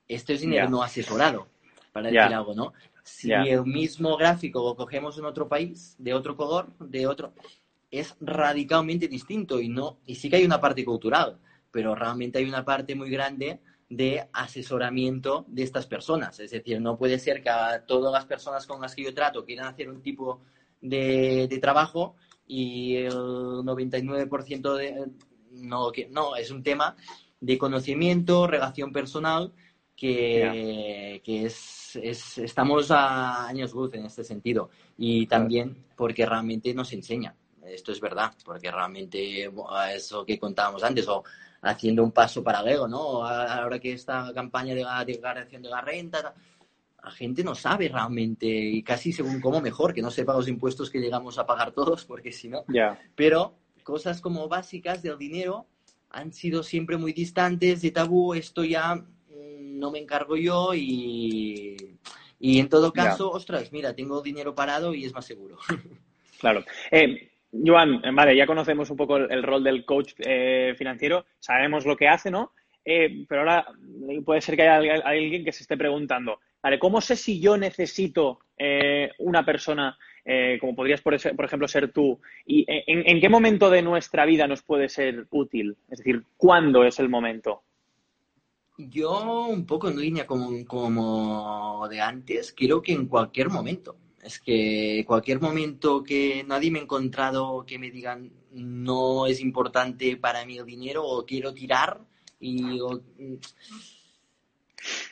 Esto es dinero Ya. no asesorado, para decir algo, ¿no? Si Ya. el mismo gráfico lo cogemos en otro país, de otro color, de otro, es radicalmente distinto y no y sí que hay una parte cultural, pero realmente hay una parte muy grande de asesoramiento de estas personas. Es decir, no puede ser que a todas las personas con las que yo trato quieran hacer un tipo de, de trabajo y el 99% de... No, que, no, es un tema de conocimiento, relación personal, que, que es, es- estamos a años luz en este sentido. Y también porque realmente nos enseña. Esto es verdad, porque realmente eso que contábamos antes, o haciendo un paso paralelo, ¿no? A- Ahora que esta campaña de la declaración de la renta, la gente no sabe realmente, y casi según cómo mejor, que no sepa los impuestos que llegamos a pagar todos, porque si no, pero cosas como básicas del dinero han sido siempre muy distantes de tabú, esto ya mm, no me encargo yo y, y en todo caso, ostras, mira, tengo dinero parado y es más seguro. Claro. Eh, Joan, eh, vale, ya conocemos un poco el, el rol del coach eh, financiero, sabemos lo que hace, ¿no? Eh, pero ahora eh, puede ser que haya al- alguien que se esté preguntando, vale, ¿cómo sé si yo necesito eh, una persona eh, como podrías, por, ejemplo, ser tú? ¿Y en, en qué momento de nuestra vida nos puede ser útil? Es decir, ¿cuándo es el momento? Yo un poco en línea como, como de antes, creo que en cualquier momento. Es que cualquier momento que nadie me ha encontrado que me digan no es importante para mí el dinero o quiero tirar y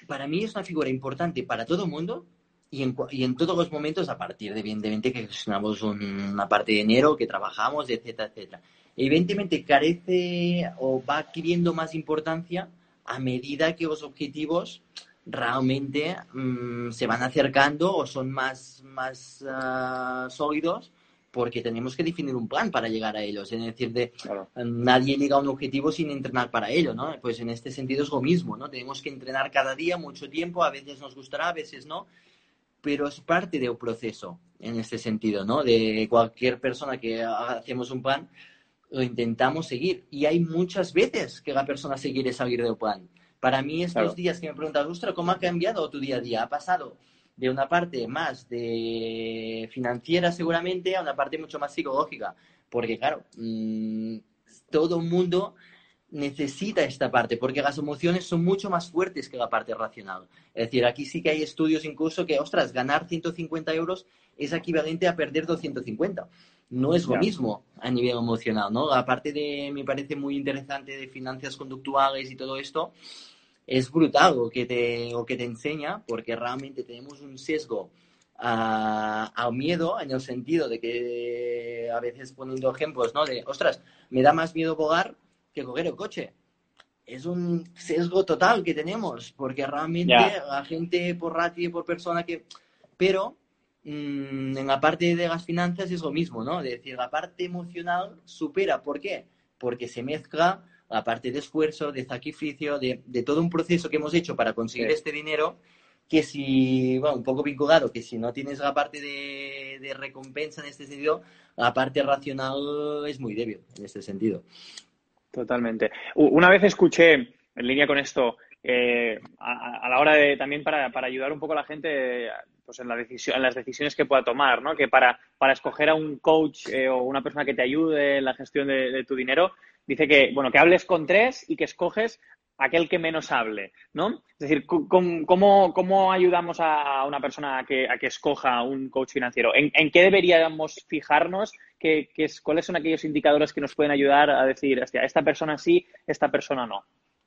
para mí es una figura importante para todo el mundo y en, y en todos los momentos a partir de evidentemente que gestionamos un- una parte de dinero, que trabajamos, etcétera, etcétera. Evidentemente carece o va adquiriendo más importancia a medida que los objetivos realmente mm, se van acercando o son más, más ah, sólidos porque tenemos que definir un plan para llegar a ellos. Es decir, de, Claro. nadie llega a un objetivo sin entrenar para ello, ¿no? Pues en este sentido es lo mismo, ¿no? Tenemos que entrenar cada día mucho tiempo, a veces nos gustará, a veces no, pero es parte del proceso en este sentido, ¿no? De cualquier persona que hacemos un plan, lo intentamos seguir. Y hay muchas veces que la persona se quiere salir del plan. Para mí estos Claro. días que me preguntas, ostras, ¿cómo ha cambiado tu día a día? Ha pasado de una parte más de financiera seguramente a una parte mucho más psicológica. Porque claro, mm, todo el mundo necesita esta parte, porque las emociones son mucho más fuertes que la parte racional. Es decir, aquí sí que hay estudios incluso que, ostras, ganar 150 euros es equivalente a perder 250. No es lo mismo a nivel emocional, ¿no? La parte de, me parece muy interesante de finanzas conductuales y todo esto, es brutal lo que te, lo que te enseña, porque realmente tenemos un sesgo a- miedo, en el sentido de que a veces poniendo ejemplos, ¿no? De, ostras, me da más miedo volar que coger el coche. Es un sesgo total que tenemos, porque realmente Ya. la gente por ratio y por persona que... Pero mm, en la parte de las finanzas es lo mismo, ¿no? Es decir, la parte emocional supera. ¿Por qué? Porque se mezcla la parte de esfuerzo, de sacrificio, de, de todo un proceso que hemos hecho para conseguir Sí. este dinero, que si, bueno, un poco vinculado, que si no tienes la parte de, de recompensa en este sentido, la parte racional es muy débil en este sentido. Totalmente. Una vez escuché, en línea con esto, eh, a, a la hora de también para, para ayudar un poco a la gente pues en, la decisión, en las decisiones que pueda tomar, ¿no? Que para, para escoger a un coach eh, o una persona que te ayude en la gestión de, tu dinero, dice que, bueno, que hables con tres y que escoges aquel que menos hable, ¿no? Es decir, ¿cómo, cómo ayudamos a una persona a que, a que escoja un coach financiero? ¿En, qué deberíamos fijarnos? ¿Qué, qué es, ¿Cuáles son aquellos indicadores que nos pueden ayudar a decir, hostia, esta persona sí, esta persona no?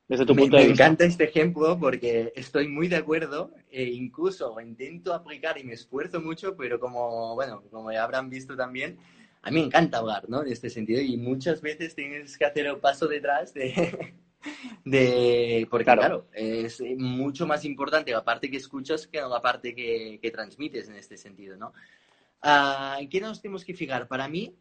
Desde tu Me, punto me de vista. encanta este ejemplo porque estoy muy de acuerdo e incluso intento aplicar y me esfuerzo mucho, pero como, bueno, como ya habrán visto también, a mí me encanta hablar, ¿no? En este sentido y muchas veces tienes que hacer el paso detrás de... de porque Claro. claro. es mucho más importante la parte que escuchas que la parte que, que transmites en este sentido, ¿no? Ah, ¿En qué nos tenemos que fijar? Para mí,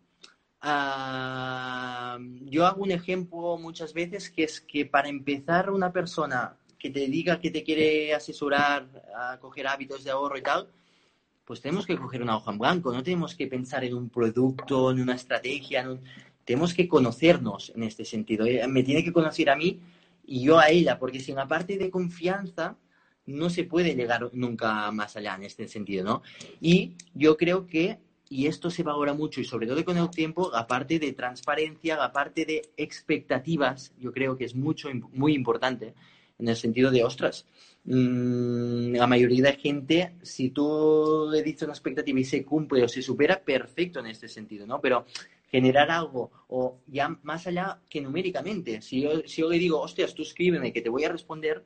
ah, yo hago un ejemplo muchas veces que es que para empezar una persona que te diga que te quiere asesorar a coger hábitos de ahorro y tal, pues tenemos que coger una hoja en blanco, no tenemos que pensar en un producto, en una estrategia, en un- tenemos que conocernos en este sentido. Eh, Me tiene que conocer a mí y yo a ella, porque si en la parte de confianza no se puede llegar nunca más allá en este sentido, ¿no? Y yo creo que, y esto se valora mucho, y sobre todo con el tiempo, la parte de transparencia, la parte de expectativas, yo creo que es mucho, muy importante, en el sentido de, ostras, mmm, la mayoría de gente, si tú le dices una expectativa y se cumple o se supera, perfecto en este sentido, ¿no? Pero generar algo, o ya más allá que numéricamente, si yo, si yo le digo, hostias, tú escríbeme que te voy a responder,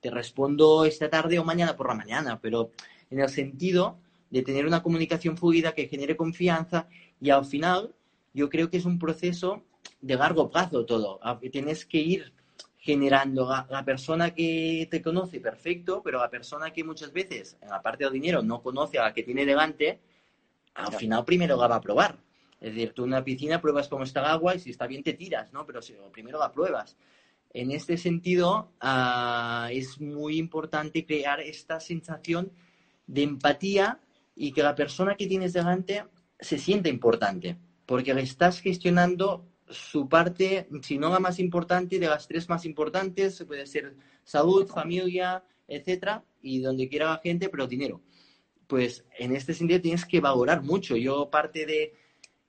te respondo esta tarde o mañana por la mañana, pero en el sentido de tener una comunicación fluida que genere confianza y al final yo creo que es un proceso de largo plazo todo. Tienes que ir generando la, persona que te conoce perfecto, pero la persona que muchas veces en la parte del dinero no conoce a la que tiene delante, al final primero la va a probar. Es decir, tú en una piscina pruebas cómo está el agua y si está bien te tiras, ¿no? Pero si, primero la pruebas. En este sentido, uh, es muy importante crear esta sensación de empatía y que la persona que tienes delante se sienta importante, porque le estás gestionando su parte, si no la más importante, de las tres más importantes, puede ser salud, familia, etcétera, y donde quiera la gente, pero dinero. Pues en este sentido tienes que valorar mucho. Yo parte de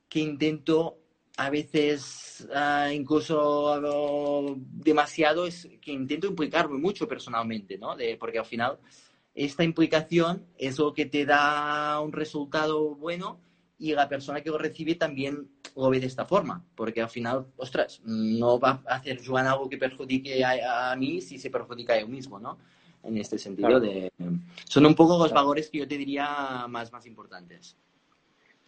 que intento a veces uh, incluso demasiado es que intento implicarme mucho personalmente, ¿no? De, porque al final esta implicación es lo que te da un resultado bueno y la persona que lo recibe también lo ve de esta forma, porque al final, ostras, no va a hacer Joan algo que perjudique a, a mí si se perjudica a él mismo, ¿no? En este sentido claro. de... Son un poco los valores que yo te diría más, más importantes.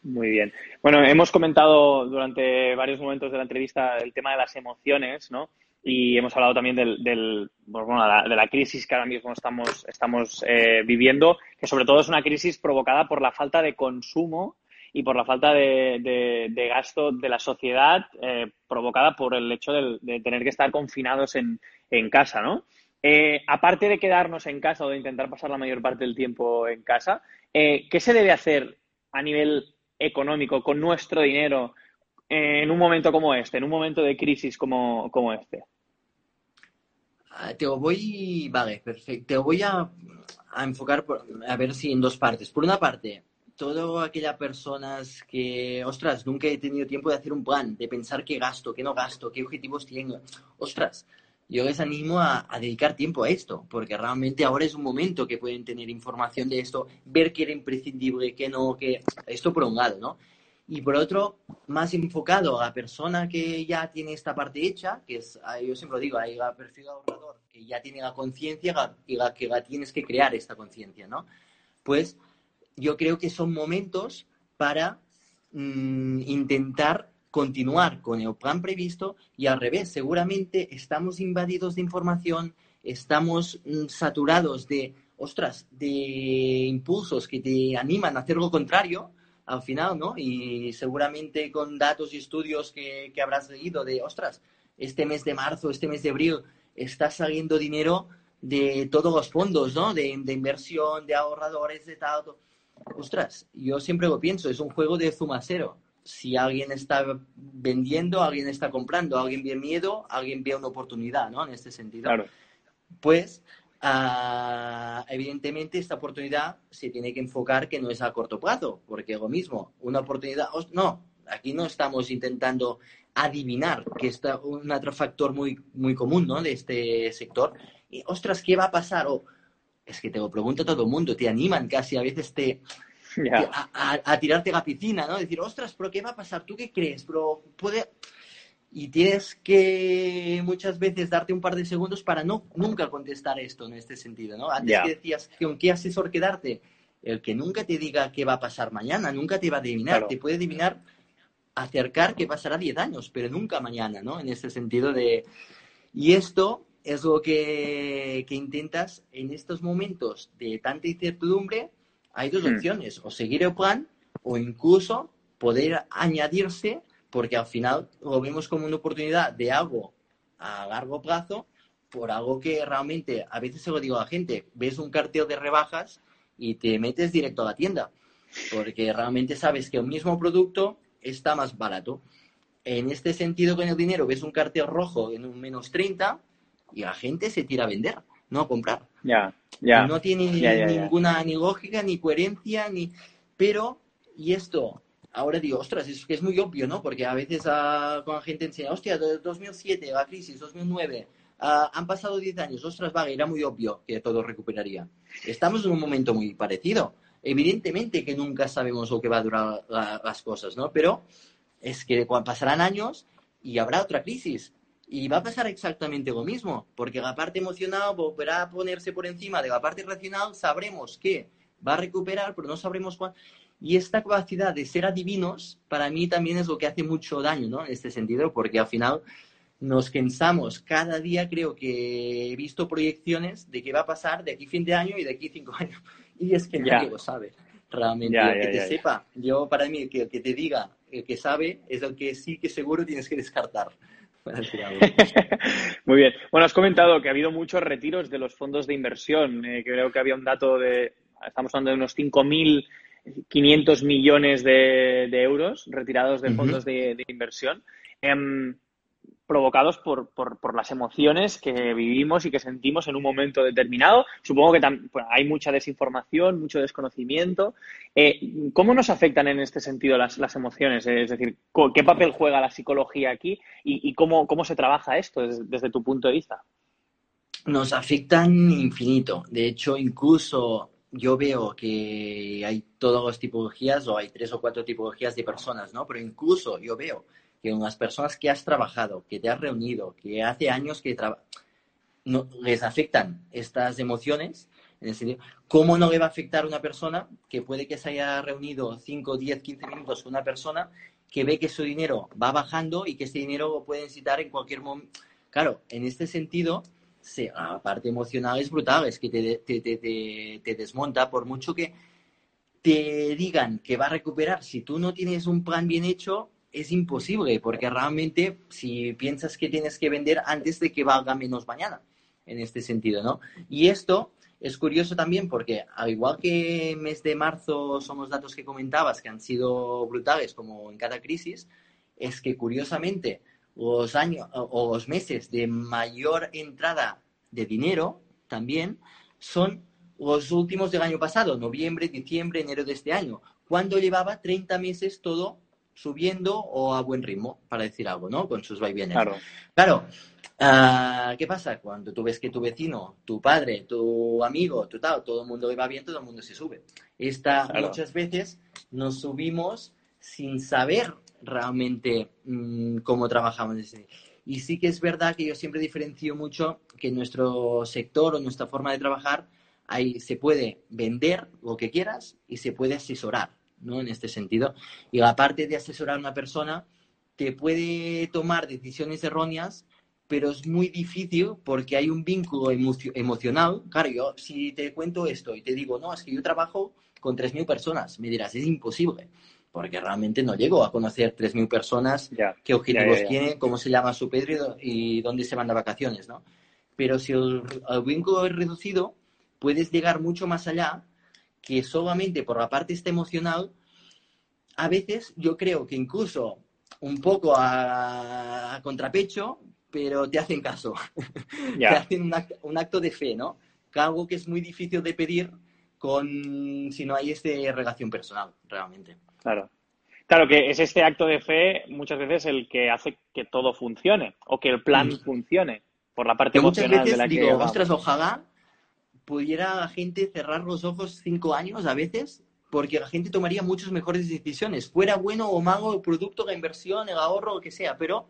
Muy bien. Bueno, hemos comentado durante varios momentos de la entrevista el tema de las emociones, ¿no? Y hemos hablado también del, del pues bueno, de, la, crisis que ahora mismo estamos, eh, viviendo, que sobre todo es una crisis provocada por la falta de consumo y por la falta de, gasto de la sociedad, eh, provocada por el hecho de, tener que estar confinados en, casa, ¿no? Eh, aparte de quedarnos en casa o de intentar pasar la mayor parte del tiempo en casa, ¿qué se debe hacer a nivel económico, con nuestro dinero, en un momento como este, en un momento de crisis como, como este? Te voy, vale, perfecto. Te voy a, enfocar, por, a ver si en dos partes. Por una parte, todas aquellas personas que, ostras, nunca he tenido tiempo de hacer un plan, de pensar qué gasto, qué no gasto, qué objetivos tengo. Ostras, yo les animo a, dedicar tiempo a esto, porque realmente ahora es un momento que pueden tener información de esto, ver qué era imprescindible, qué no, que esto por un lado, ¿no? Y por otro, más enfocado a la persona que ya tiene esta parte hecha, que es, yo siempre lo digo, hay el perfil ahorrador, que ya tiene la conciencia y la que la tienes que crear esta conciencia, ¿no? Pues yo creo que son momentos para mmm, intentar continuar con el plan previsto y al revés, seguramente estamos invadidos de información, estamos mmm, saturados de, ostras, de impulsos que te animan a hacer lo contrario al final, ¿no? Y seguramente con datos y estudios que, que habrás leído de, ostras, este mes de marzo, este mes de abril, está saliendo dinero de todos los fondos, ¿no? De, de inversión, de ahorradores, de tal. Ostras, yo siempre lo pienso, es un juego de suma cero si alguien está vendiendo, alguien está comprando, alguien ve miedo, alguien ve una oportunidad, ¿no? En este sentido. Claro. Pues, uh, evidentemente, esta oportunidad se tiene que enfocar que no es a corto plazo, porque lo mismo, una oportunidad, no, aquí no estamos intentando adivinar, que es un otro factor muy, muy común, ¿no? De este sector. Y, ostras, ¿qué va a pasar? O, es que te lo pregunta todo el mundo, te animan casi, a veces te Yeah. A, a, a, tirarte a la piscina, ¿no? Decir, ostras, pero ¿qué va a pasar? ¿Tú qué crees? Pero puede... Y tienes que muchas veces darte un par de segundos para no nunca contestar esto en este sentido, ¿no? Antes Yeah. que decías, ¿con qué asesor quedarte? El que nunca te diga qué va a pasar mañana, nunca te va a adivinar. Claro. Te puede adivinar acercar que pasará 10 años, pero nunca mañana, ¿no? En este sentido de... Y esto es lo que, que intentas en estos momentos de tanta incertidumbre, hay dos Hmm. opciones, o seguir el plan o incluso poder añadirse, porque al final lo vemos como una oportunidad de algo a largo plazo por algo que realmente, a veces se lo digo a la gente, ves un cartel de rebajas y te metes directo a la tienda, porque realmente sabes que el mismo producto está más barato. En este sentido, con el dinero, ves un cartel rojo en un menos 30 y la gente se tira a vender no comprar. Ya, ya. No tiene ninguna ni lógica, ni coherencia, ni... Pero, y esto, ahora digo, ostras, es que es muy obvio, ¿no? Porque a veces uh, con la gente enseña, hostia, 2007, la crisis, 2009, ah, han pasado 10 años, ostras, vale, era muy obvio que todo recuperaría. Estamos en un momento muy parecido. Evidentemente que nunca sabemos lo que va a durar las cosas, ¿no? Pero es que pasarán años y habrá otra crisis. Y va a pasar exactamente lo mismo, porque la parte emocional volverá a ponerse por encima de la parte racional, sabremos que va a recuperar, pero no sabremos cuándo. Y esta capacidad de ser adivinos, para mí también es lo que hace mucho daño, ¿no? En este sentido, porque al final nos pensamos, cada día creo que he visto proyecciones de qué va a pasar de aquí fin de año y de aquí cinco años. Y es que nadie lo sabe, realmente. el que te sepa, yo para mí, que el que te diga, el que sabe, es el que sí que seguro tienes que descartar. Muy bien. Bueno, has comentado que ha habido muchos retiros de los fondos de inversión. Eh, creo que había un dato de, estamos hablando de unos 5.500 millones de, euros retirados de fondos de, inversión. Em, provocados por, por, las emociones que vivimos y que sentimos en un momento determinado. Supongo que hay mucha desinformación, mucho desconocimiento. Eh, ¿Cómo nos afectan en este sentido las, las, emociones? Es decir, ¿qué papel juega la psicología aquí y, cómo, cómo, se trabaja esto desde, tu punto de vista? Nos afectan infinito. De hecho, incluso yo veo que hay todas las tipologías o hay tres o cuatro tipologías de personas, ¿no? Pero incluso yo veo que las personas que has trabajado, que te has reunido, que hace años que no, les afectan estas emociones, en el ¿cómo no le va a afectar a una persona que puede que se haya reunido 5, 10, 15 minutos con una persona que ve que su dinero va bajando y que ese dinero lo puede necesitar en cualquier momento? Claro, en este sentido, la parte emocional es brutal, es que te, te, te, te desmonta por mucho que te digan que va a recuperar. Si tú no tienes un plan bien hecho, es imposible, porque realmente si piensas que tienes que vender antes de que valga menos mañana, en este sentido, ¿no? Y esto es curioso también porque, al igual que mes de marzo son los datos que comentabas que han sido brutales, como en cada crisis, es que curiosamente los años o los meses de mayor entrada de dinero también son los últimos del año pasado, noviembre, diciembre, enero de este año, cuando llevaba 30 meses todo subiendo o a buen ritmo, para decir algo, ¿no? Con sus vaivenes. Claro. Claro. Ah, ¿Qué pasa? Cuando tú ves que tu vecino, tu padre, tu amigo, tu tal, todo el mundo le va bien, todo el mundo se sube. Esta, Muchas veces nos subimos sin saber realmente mm, cómo trabajamos. Y sí que es verdad que yo siempre diferencio mucho que nuestro sector o nuestra forma de trabajar, ahí se puede vender lo que quieras y se puede asesorar. ¿no? En este sentido. Y aparte de asesorar a una persona, te puede tomar decisiones erróneas, pero es muy difícil porque hay un vínculo emocional. Claro, yo si te cuento esto y te digo, no, es que yo trabajo con 3.000 personas, me dirás, es imposible, porque realmente no llego a conocer 3.000 personas, qué objetivos tiene, cómo se llama su pedro y dónde se van de vacaciones, ¿no? Pero si el vínculo es reducido, puedes llegar mucho más allá que solamente por la parte esta emocional, a veces yo creo que incluso un poco a, contrapecho, pero te hacen caso. te hacen un acto, de fe, ¿no? algo que es muy difícil de pedir con si no hay esta relación personal, realmente. Claro. Claro que es este acto de fe muchas veces el que hace que todo funcione o que el plan mm. funcione por la parte emocional de la que digo, ostras, ojalá pudiera la gente cerrar los ojos cinco años a veces, porque la gente tomaría muchas mejores decisiones, fuera bueno o malo el producto, la inversión, el ahorro, lo que sea, pero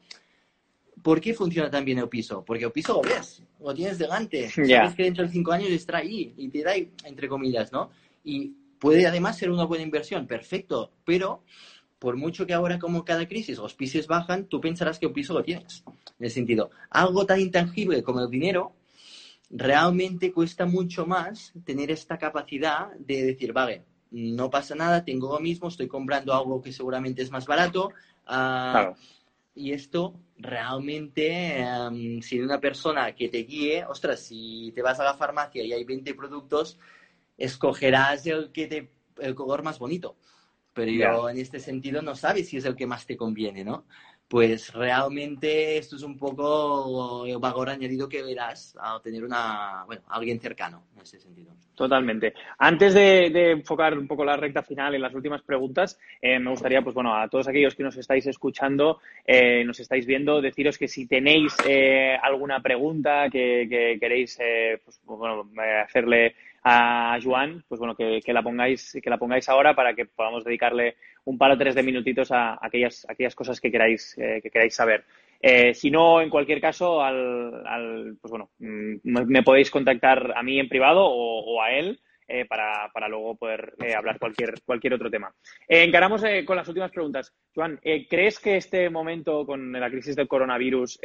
¿por qué funciona tan bien el piso? Porque el piso lo ves, lo tienes delante, sabes que dentro de cinco años estará ahí y te da, entre comillas, ¿no? Y puede además ser una buena inversión, perfecto, pero por mucho que ahora como cada crisis los pisos bajan, tú pensarás que el piso lo tienes. En el sentido, algo tan intangible como el dinero realmente cuesta mucho más tener esta capacidad de decir, vale, no pasa nada, tengo lo mismo, estoy comprando algo que seguramente es más barato. Ah, y esto realmente, um, sin una persona que te guíe, ostras, si te vas a la farmacia y hay 20 productos, escogerás el que te, el color más bonito. Pero yo en este sentido no sabes si es el que más te conviene, ¿no? pues realmente esto es un poco el valor añadido que verás al tener una, bueno, alguien cercano en ese sentido. Totalmente. Antes de, enfocar un poco la recta final en las últimas preguntas, eh, me gustaría, pues bueno, a todos aquellos que nos estáis escuchando, eh, nos estáis viendo, deciros que si tenéis eh, alguna pregunta que, queréis, pues, bueno, hacerle a Joan, pues bueno, que, la pongáis, que la pongáis ahora para que podamos dedicarle un par o tres de minutitos a, aquellas, aquellas cosas que queráis, eh, que queráis saber. Eh, si no, en cualquier caso, al, pues bueno, mm, me, podéis contactar a mí en privado o, a él eh, para, para, luego poder hablar cualquier, cualquier otro tema. encaramos con las últimas preguntas. Joan, ¿crees que este momento con la crisis del coronavirus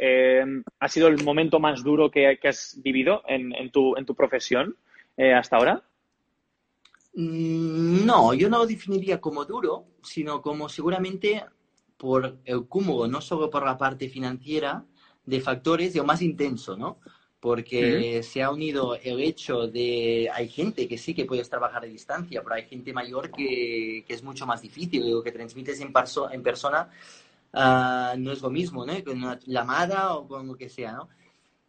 ha sido el momento más duro que, has vivido en, en, tu, en tu profesión? Eh, hasta ahora? Mm, no, yo no lo definiría como duro, sino como seguramente por el cúmulo, no solo por la parte financiera, de factores de lo más intenso, ¿no? Porque se ha unido el hecho de, hay gente que sí que puedes trabajar a distancia, pero hay gente mayor que, es mucho más difícil, lo que transmites en, en persona ah, no es lo mismo, ¿no? Con una llamada o con lo que sea, ¿no?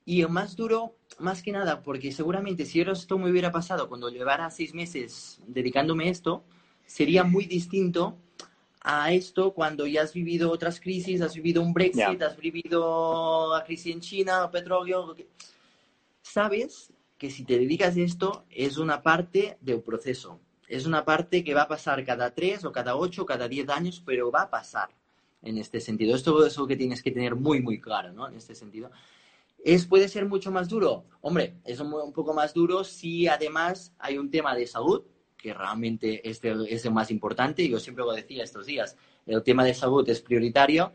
Y más duro, más que nada, porque seguramente si esto me hubiera pasado cuando llevara seis meses dedicándome a esto, sería muy distinto a esto cuando ya has vivido otras crisis, has vivido un Brexit, has vivido la crisis en China, el petróleo. Sabes que si te dedicas a esto es una parte del proceso. Es una parte que va a pasar cada tres o cada ocho o cada diez años, pero va a pasar en este sentido. Esto es lo que tienes que tener muy, muy claro, ¿no? En este sentido. ¿Es, ¿Puede ser mucho más duro? Hombre, es un, poco más duro si además hay un tema de salud, que realmente este es el más importante. Yo siempre lo decía estos días, el tema de salud es prioritario,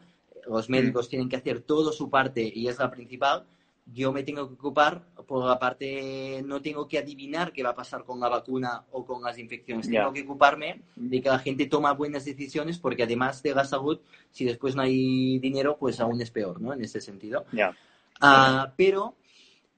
los mm. médicos tienen que hacer todo su parte y es la principal. Yo me tengo que ocupar por la parte, no tengo que adivinar qué va a pasar con la vacuna o con las infecciones. Tengo que ocuparme de que la gente toma buenas decisiones porque además de la salud, si después no hay dinero, pues aún es peor, ¿no? En ese sentido. Ah, pero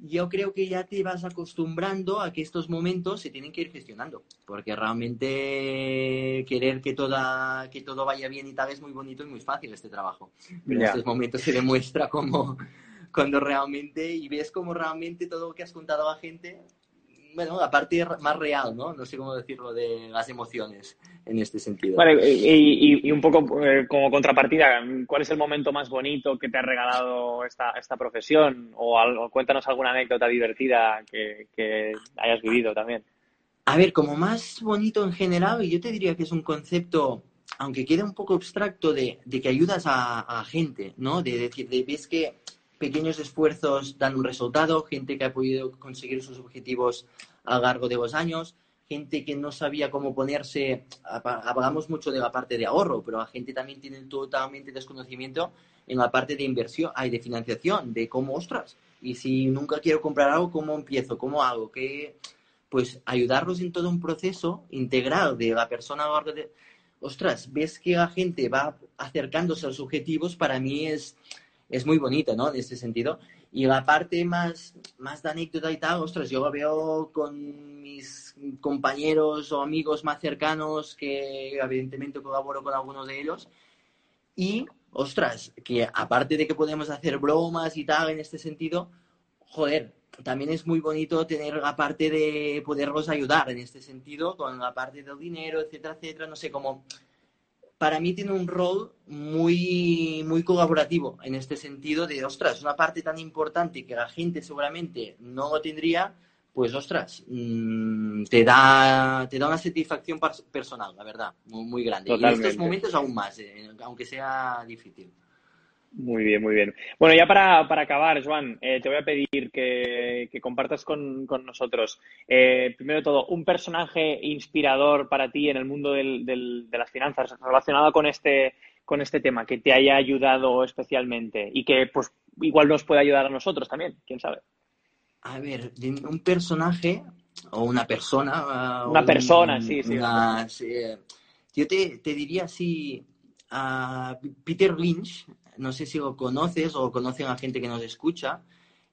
yo creo que ya te vas acostumbrando a que estos momentos se tienen que ir gestionando, porque realmente querer que, toda, que todo vaya bien y tal es muy bonito y muy fácil este trabajo. Pero en estos momentos se demuestra como cuando realmente, y ves como realmente todo lo que has contado a la gente bueno, la parte más real, ¿no? No sé cómo decirlo, de las emociones en este sentido. Vale, y, un poco eh, como contrapartida, ¿cuál es el momento más bonito que te ha regalado esta, esta profesión? O, algo, cuéntanos alguna anécdota divertida que, hayas vivido también. A ver, como más bonito en general, yo te diría que es un concepto, aunque quede un poco abstracto, de, que ayudas a, a gente, ¿no? De decir, de, ves que pequeños esfuerzos dan un resultado, gente que ha podido conseguir sus objetivos a lo largo de los años, gente que no sabía cómo ponerse, hablamos mucho de la parte de ahorro, pero la gente también tiene totalmente desconocimiento en la parte de inversión, hay de financiación, de cómo, ostras, y si nunca quiero comprar algo, ¿cómo empiezo? ¿Cómo hago? ¿Qué? Pues ayudarlos en todo un proceso integral de la persona a lo largo de... Ostras, ves que la gente va acercándose a los objetivos, para mí es es muy bonito, ¿no? En este sentido. Y la parte más, más de anécdota y tal, ostras, yo lo veo con mis compañeros o amigos más cercanos, que evidentemente colaboro con algunos de ellos. Y, ostras, que aparte de que podemos hacer bromas y tal en este sentido, joder, también es muy bonito tener la parte de poderlos ayudar en este sentido, con la parte del dinero, etcétera, etcétera, no sé, cómo para mí tiene un rol muy, muy colaborativo en este sentido de, ostras, una parte tan importante que la gente seguramente no lo tendría, pues, ostras, mm, te, da, te da una satisfacción personal, la verdad, muy, muy grande. Y en estos momentos aún más, eh, aunque sea difícil. Muy bien, muy bien. Bueno, ya para, acabar, Joan, eh, te voy a pedir que, compartas con, nosotros, eh, primero de todo, un personaje inspirador para ti en el mundo del, de las finanzas relacionado con este, con este tema, que te haya ayudado especialmente y que pues igual nos puede ayudar a nosotros también, quién sabe. A ver, un personaje o una persona. Ah, una persona, sí, sí. Eh, yo te, te diría así, a Peter Lynch, no sé si lo conoces o conocen a gente que nos escucha,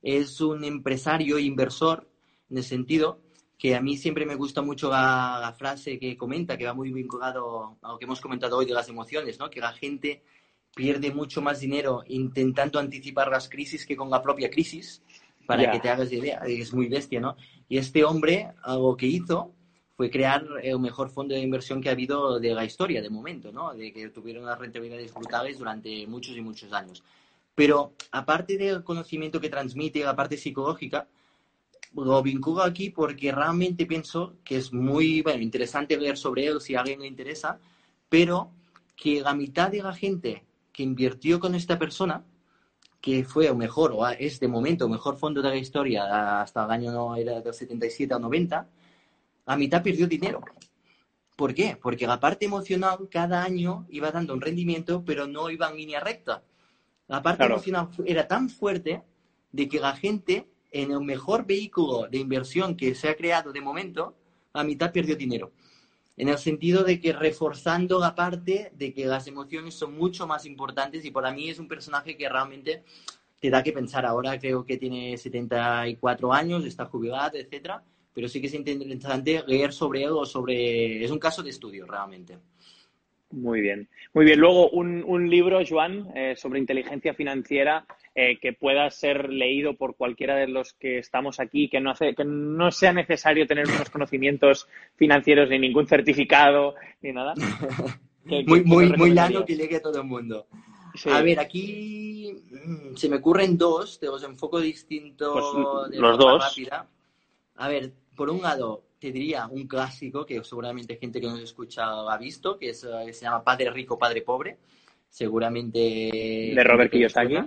es un empresario e inversor en el sentido que a mí siempre me gusta mucho la, frase que comenta, que va muy vinculado a lo que hemos comentado hoy de las emociones, ¿no? Que la gente pierde mucho más dinero intentando anticipar las crisis que con la propia crisis, para que te hagas idea, es muy bestia, ¿no? Y este hombre, algo que hizo fue crear el mejor fondo de inversión que ha habido de la historia, de momento, ¿no? De que tuvieron unas rentabilidades brutales durante muchos y muchos años. Pero aparte del conocimiento que transmite, la parte psicológica, lo vinculo aquí porque realmente pienso que es muy bueno, interesante leer sobre él si a alguien le interesa, pero que la mitad de la gente que invirtió con esta persona, que fue o mejor, o es de momento el mejor fondo de la historia hasta el año no, era del 77 al 90, la mitad perdió dinero. ¿Por qué? Porque la parte emocional cada año iba dando un rendimiento, pero no iba en línea recta. La parte emocional era tan fuerte de que la gente en el mejor vehículo de inversión que se ha creado de momento, la mitad perdió dinero. En el sentido de que reforzando la parte de que las emociones son mucho más importantes y para mí es un personaje que realmente te da que pensar. Ahora creo que tiene 74 años, está jubilado, etcétera, pero sí que es interesante leer sobre él o sobre... Es un caso de estudio realmente. Muy bien, muy bien. Luego, un, un libro, Joan, eh, sobre inteligencia financiera eh, que pueda ser leído por cualquiera de los que estamos aquí, que no, hace, que no sea necesario tener unos conocimientos financieros ni ningún certificado ni nada. muy, muy, muy lano que llegue a todo el mundo. A ver, aquí mm, se me ocurren dos, te los enfoco distintos pues, de los dos. rápida. A ver, por un lado, te diría un clásico que seguramente gente que nos escucha ha visto, que es, eh, se llama Padre Rico, Padre Pobre. Seguramente. De Robert Kiyosaki. Eh,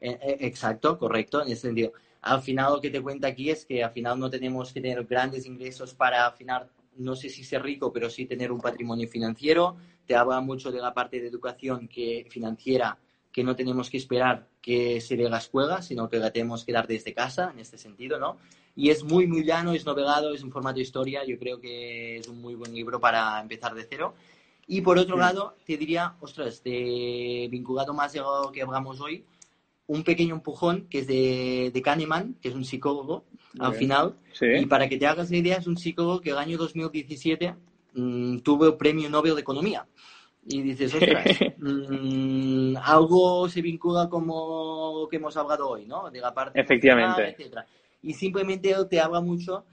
eh, exacto, correcto, en ese sentido. Al final lo que te cuenta aquí es que al final no tenemos que tener grandes ingresos para al final, no sé si ser rico, pero sí tener un patrimonio financiero. Te habla mucho de la parte de educación que, financiera que no tenemos que esperar que se dé la escuela, sino que la tenemos que dar desde casa, en este sentido, ¿no? Y es muy, muy llano, es novelado, es un formato de historia. Yo creo que es un muy buen libro para empezar de cero. Y por otro lado, te diría, ostras, de, vinculado más a lo que hablamos hoy, un pequeño empujón que es de, de Kahneman, que es un psicólogo, al final. Y para que te hagas la idea, es un psicólogo que el año 2017 mm, tuvo el premio Nobel de Economía. Y dices, ostras, mm, algo se vincula como lo que hemos hablado hoy, ¿no? De la parte Efectivamente. Etcétera y simplemente te habla mucho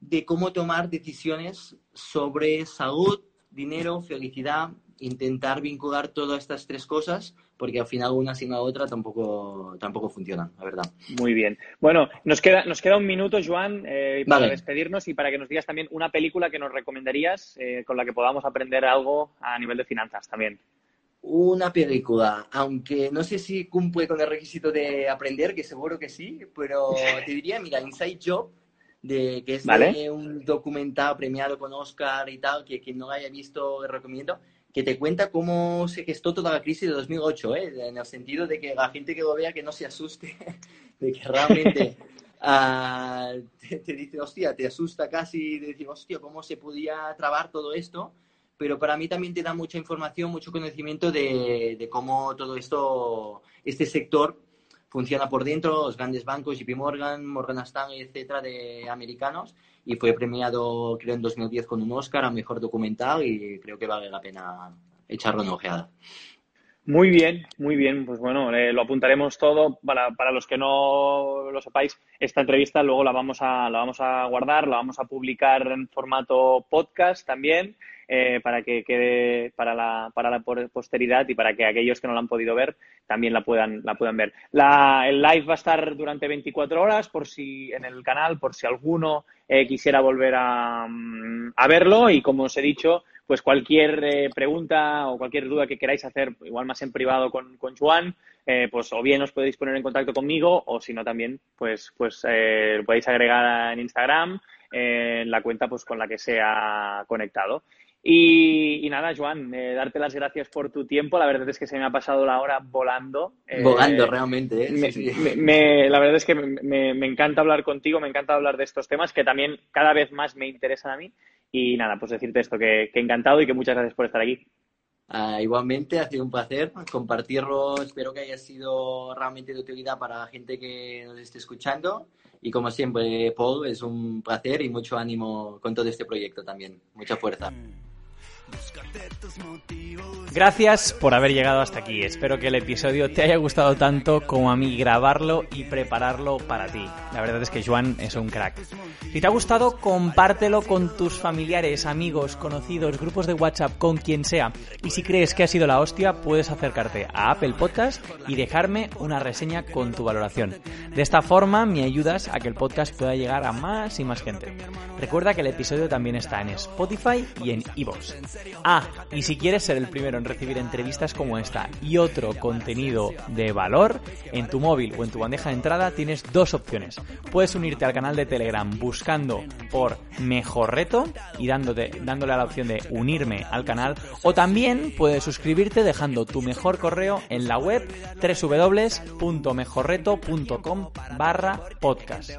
de cómo tomar decisiones sobre salud, dinero, felicidad, intentar vincular todas estas tres cosas, porque al final una sin la otra tampoco, tampoco funcionan, la verdad. Muy bien. Bueno, nos queda, nos queda un minuto, Joan, eh, para despedirnos y para que nos digas también una película que nos recomendarías eh, con la que podamos aprender algo a nivel de finanzas también. Una película, aunque no sé si cumple con el requisito de aprender, que seguro que sí, pero te diría, mira, Inside Job, de, que es un documental premiado con Oscar y tal, que quien no lo haya visto recomiendo, que te cuenta cómo se gestó toda la crisis de 2008, ¿eh? en el sentido de que la gente que lo vea que no se asuste, de que realmente ah, te, te, dice, hostia, te asusta casi, de decir, hostia, ¿cómo se podía trabar todo esto? Pero para mí también te da mucha información, mucho conocimiento de, cómo todo esto, este sector funciona por dentro, los grandes bancos, JP Morgan, Morgan Stanley, etcétera, de americanos, y fue premiado, creo, en 2010 con un Oscar a Mejor Documental y creo que vale la pena echarlo una ojeada. Muy bien, muy bien. Pues bueno, eh, lo apuntaremos todo. Para, para, los que no lo sepáis, esta entrevista luego la vamos a, la vamos a guardar, la vamos a publicar en formato podcast también. Eh, para que quede para la, para la posteridad y para que aquellos que no la han podido ver también la puedan, la puedan ver. El live va a estar durante 24 horas por si en el canal, por si alguno eh, quisiera volver a, mm, a, verlo y como os he dicho, pues cualquier eh, pregunta o cualquier duda que queráis hacer, igual más en privado con, con Juan, pues o bien os podéis poner en contacto conmigo o si no también, pues, pues lo podéis agregar en Instagram, en la cuenta pues con la que sea conectado. Y, nada, Joan, eh, darte las gracias por tu tiempo. La verdad es que se me ha pasado la hora volando. Eh, volando, realmente. ¿eh? la verdad es que me, encanta hablar contigo, me encanta hablar de estos temas que también cada vez más me interesan a mí. Y nada, pues decirte esto, que, que encantado y que muchas gracias por estar aquí. Ah, igualmente, ha sido un placer compartirlo. Espero que haya sido realmente de utilidad para la gente que nos esté escuchando. Y como siempre, Paul, es un placer y mucho ánimo con todo este proyecto también. Mucha fuerza. Gracias por haber llegado hasta aquí. Espero que el episodio te haya gustado tanto como a mí grabarlo y prepararlo para ti. La verdad es que Joan es un crack. Si te ha gustado, compártelo con tus familiares, amigos, conocidos, grupos de WhatsApp, con quien sea. Y si crees que ha sido la hostia, puedes acercarte a Apple Podcast y dejarme una reseña con tu valoración. De esta forma me ayudas a que el podcast pueda llegar a más y más gente. Recuerda que el episodio también está en Spotify y en iVoox. Ah, y si quieres ser el primero en recibir entrevistas como esta y otro contenido de valor en tu móvil o en tu bandeja de entrada, tienes dos opciones. Puedes unirte al canal de Telegram buscando por Mejor Reto y dándote, dándole a la opción de unirme al canal o también puedes suscribirte dejando tu mejor correo en la web www.mejorreto.com barra podcast.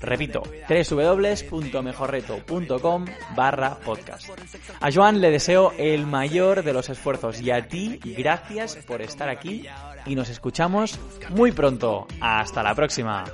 Repito, www.mejorreto.com barra podcast. A Joan le deseo el mayor de los esfuerzos y a ti gracias por estar aquí y nos escuchamos muy pronto. Hasta la próxima.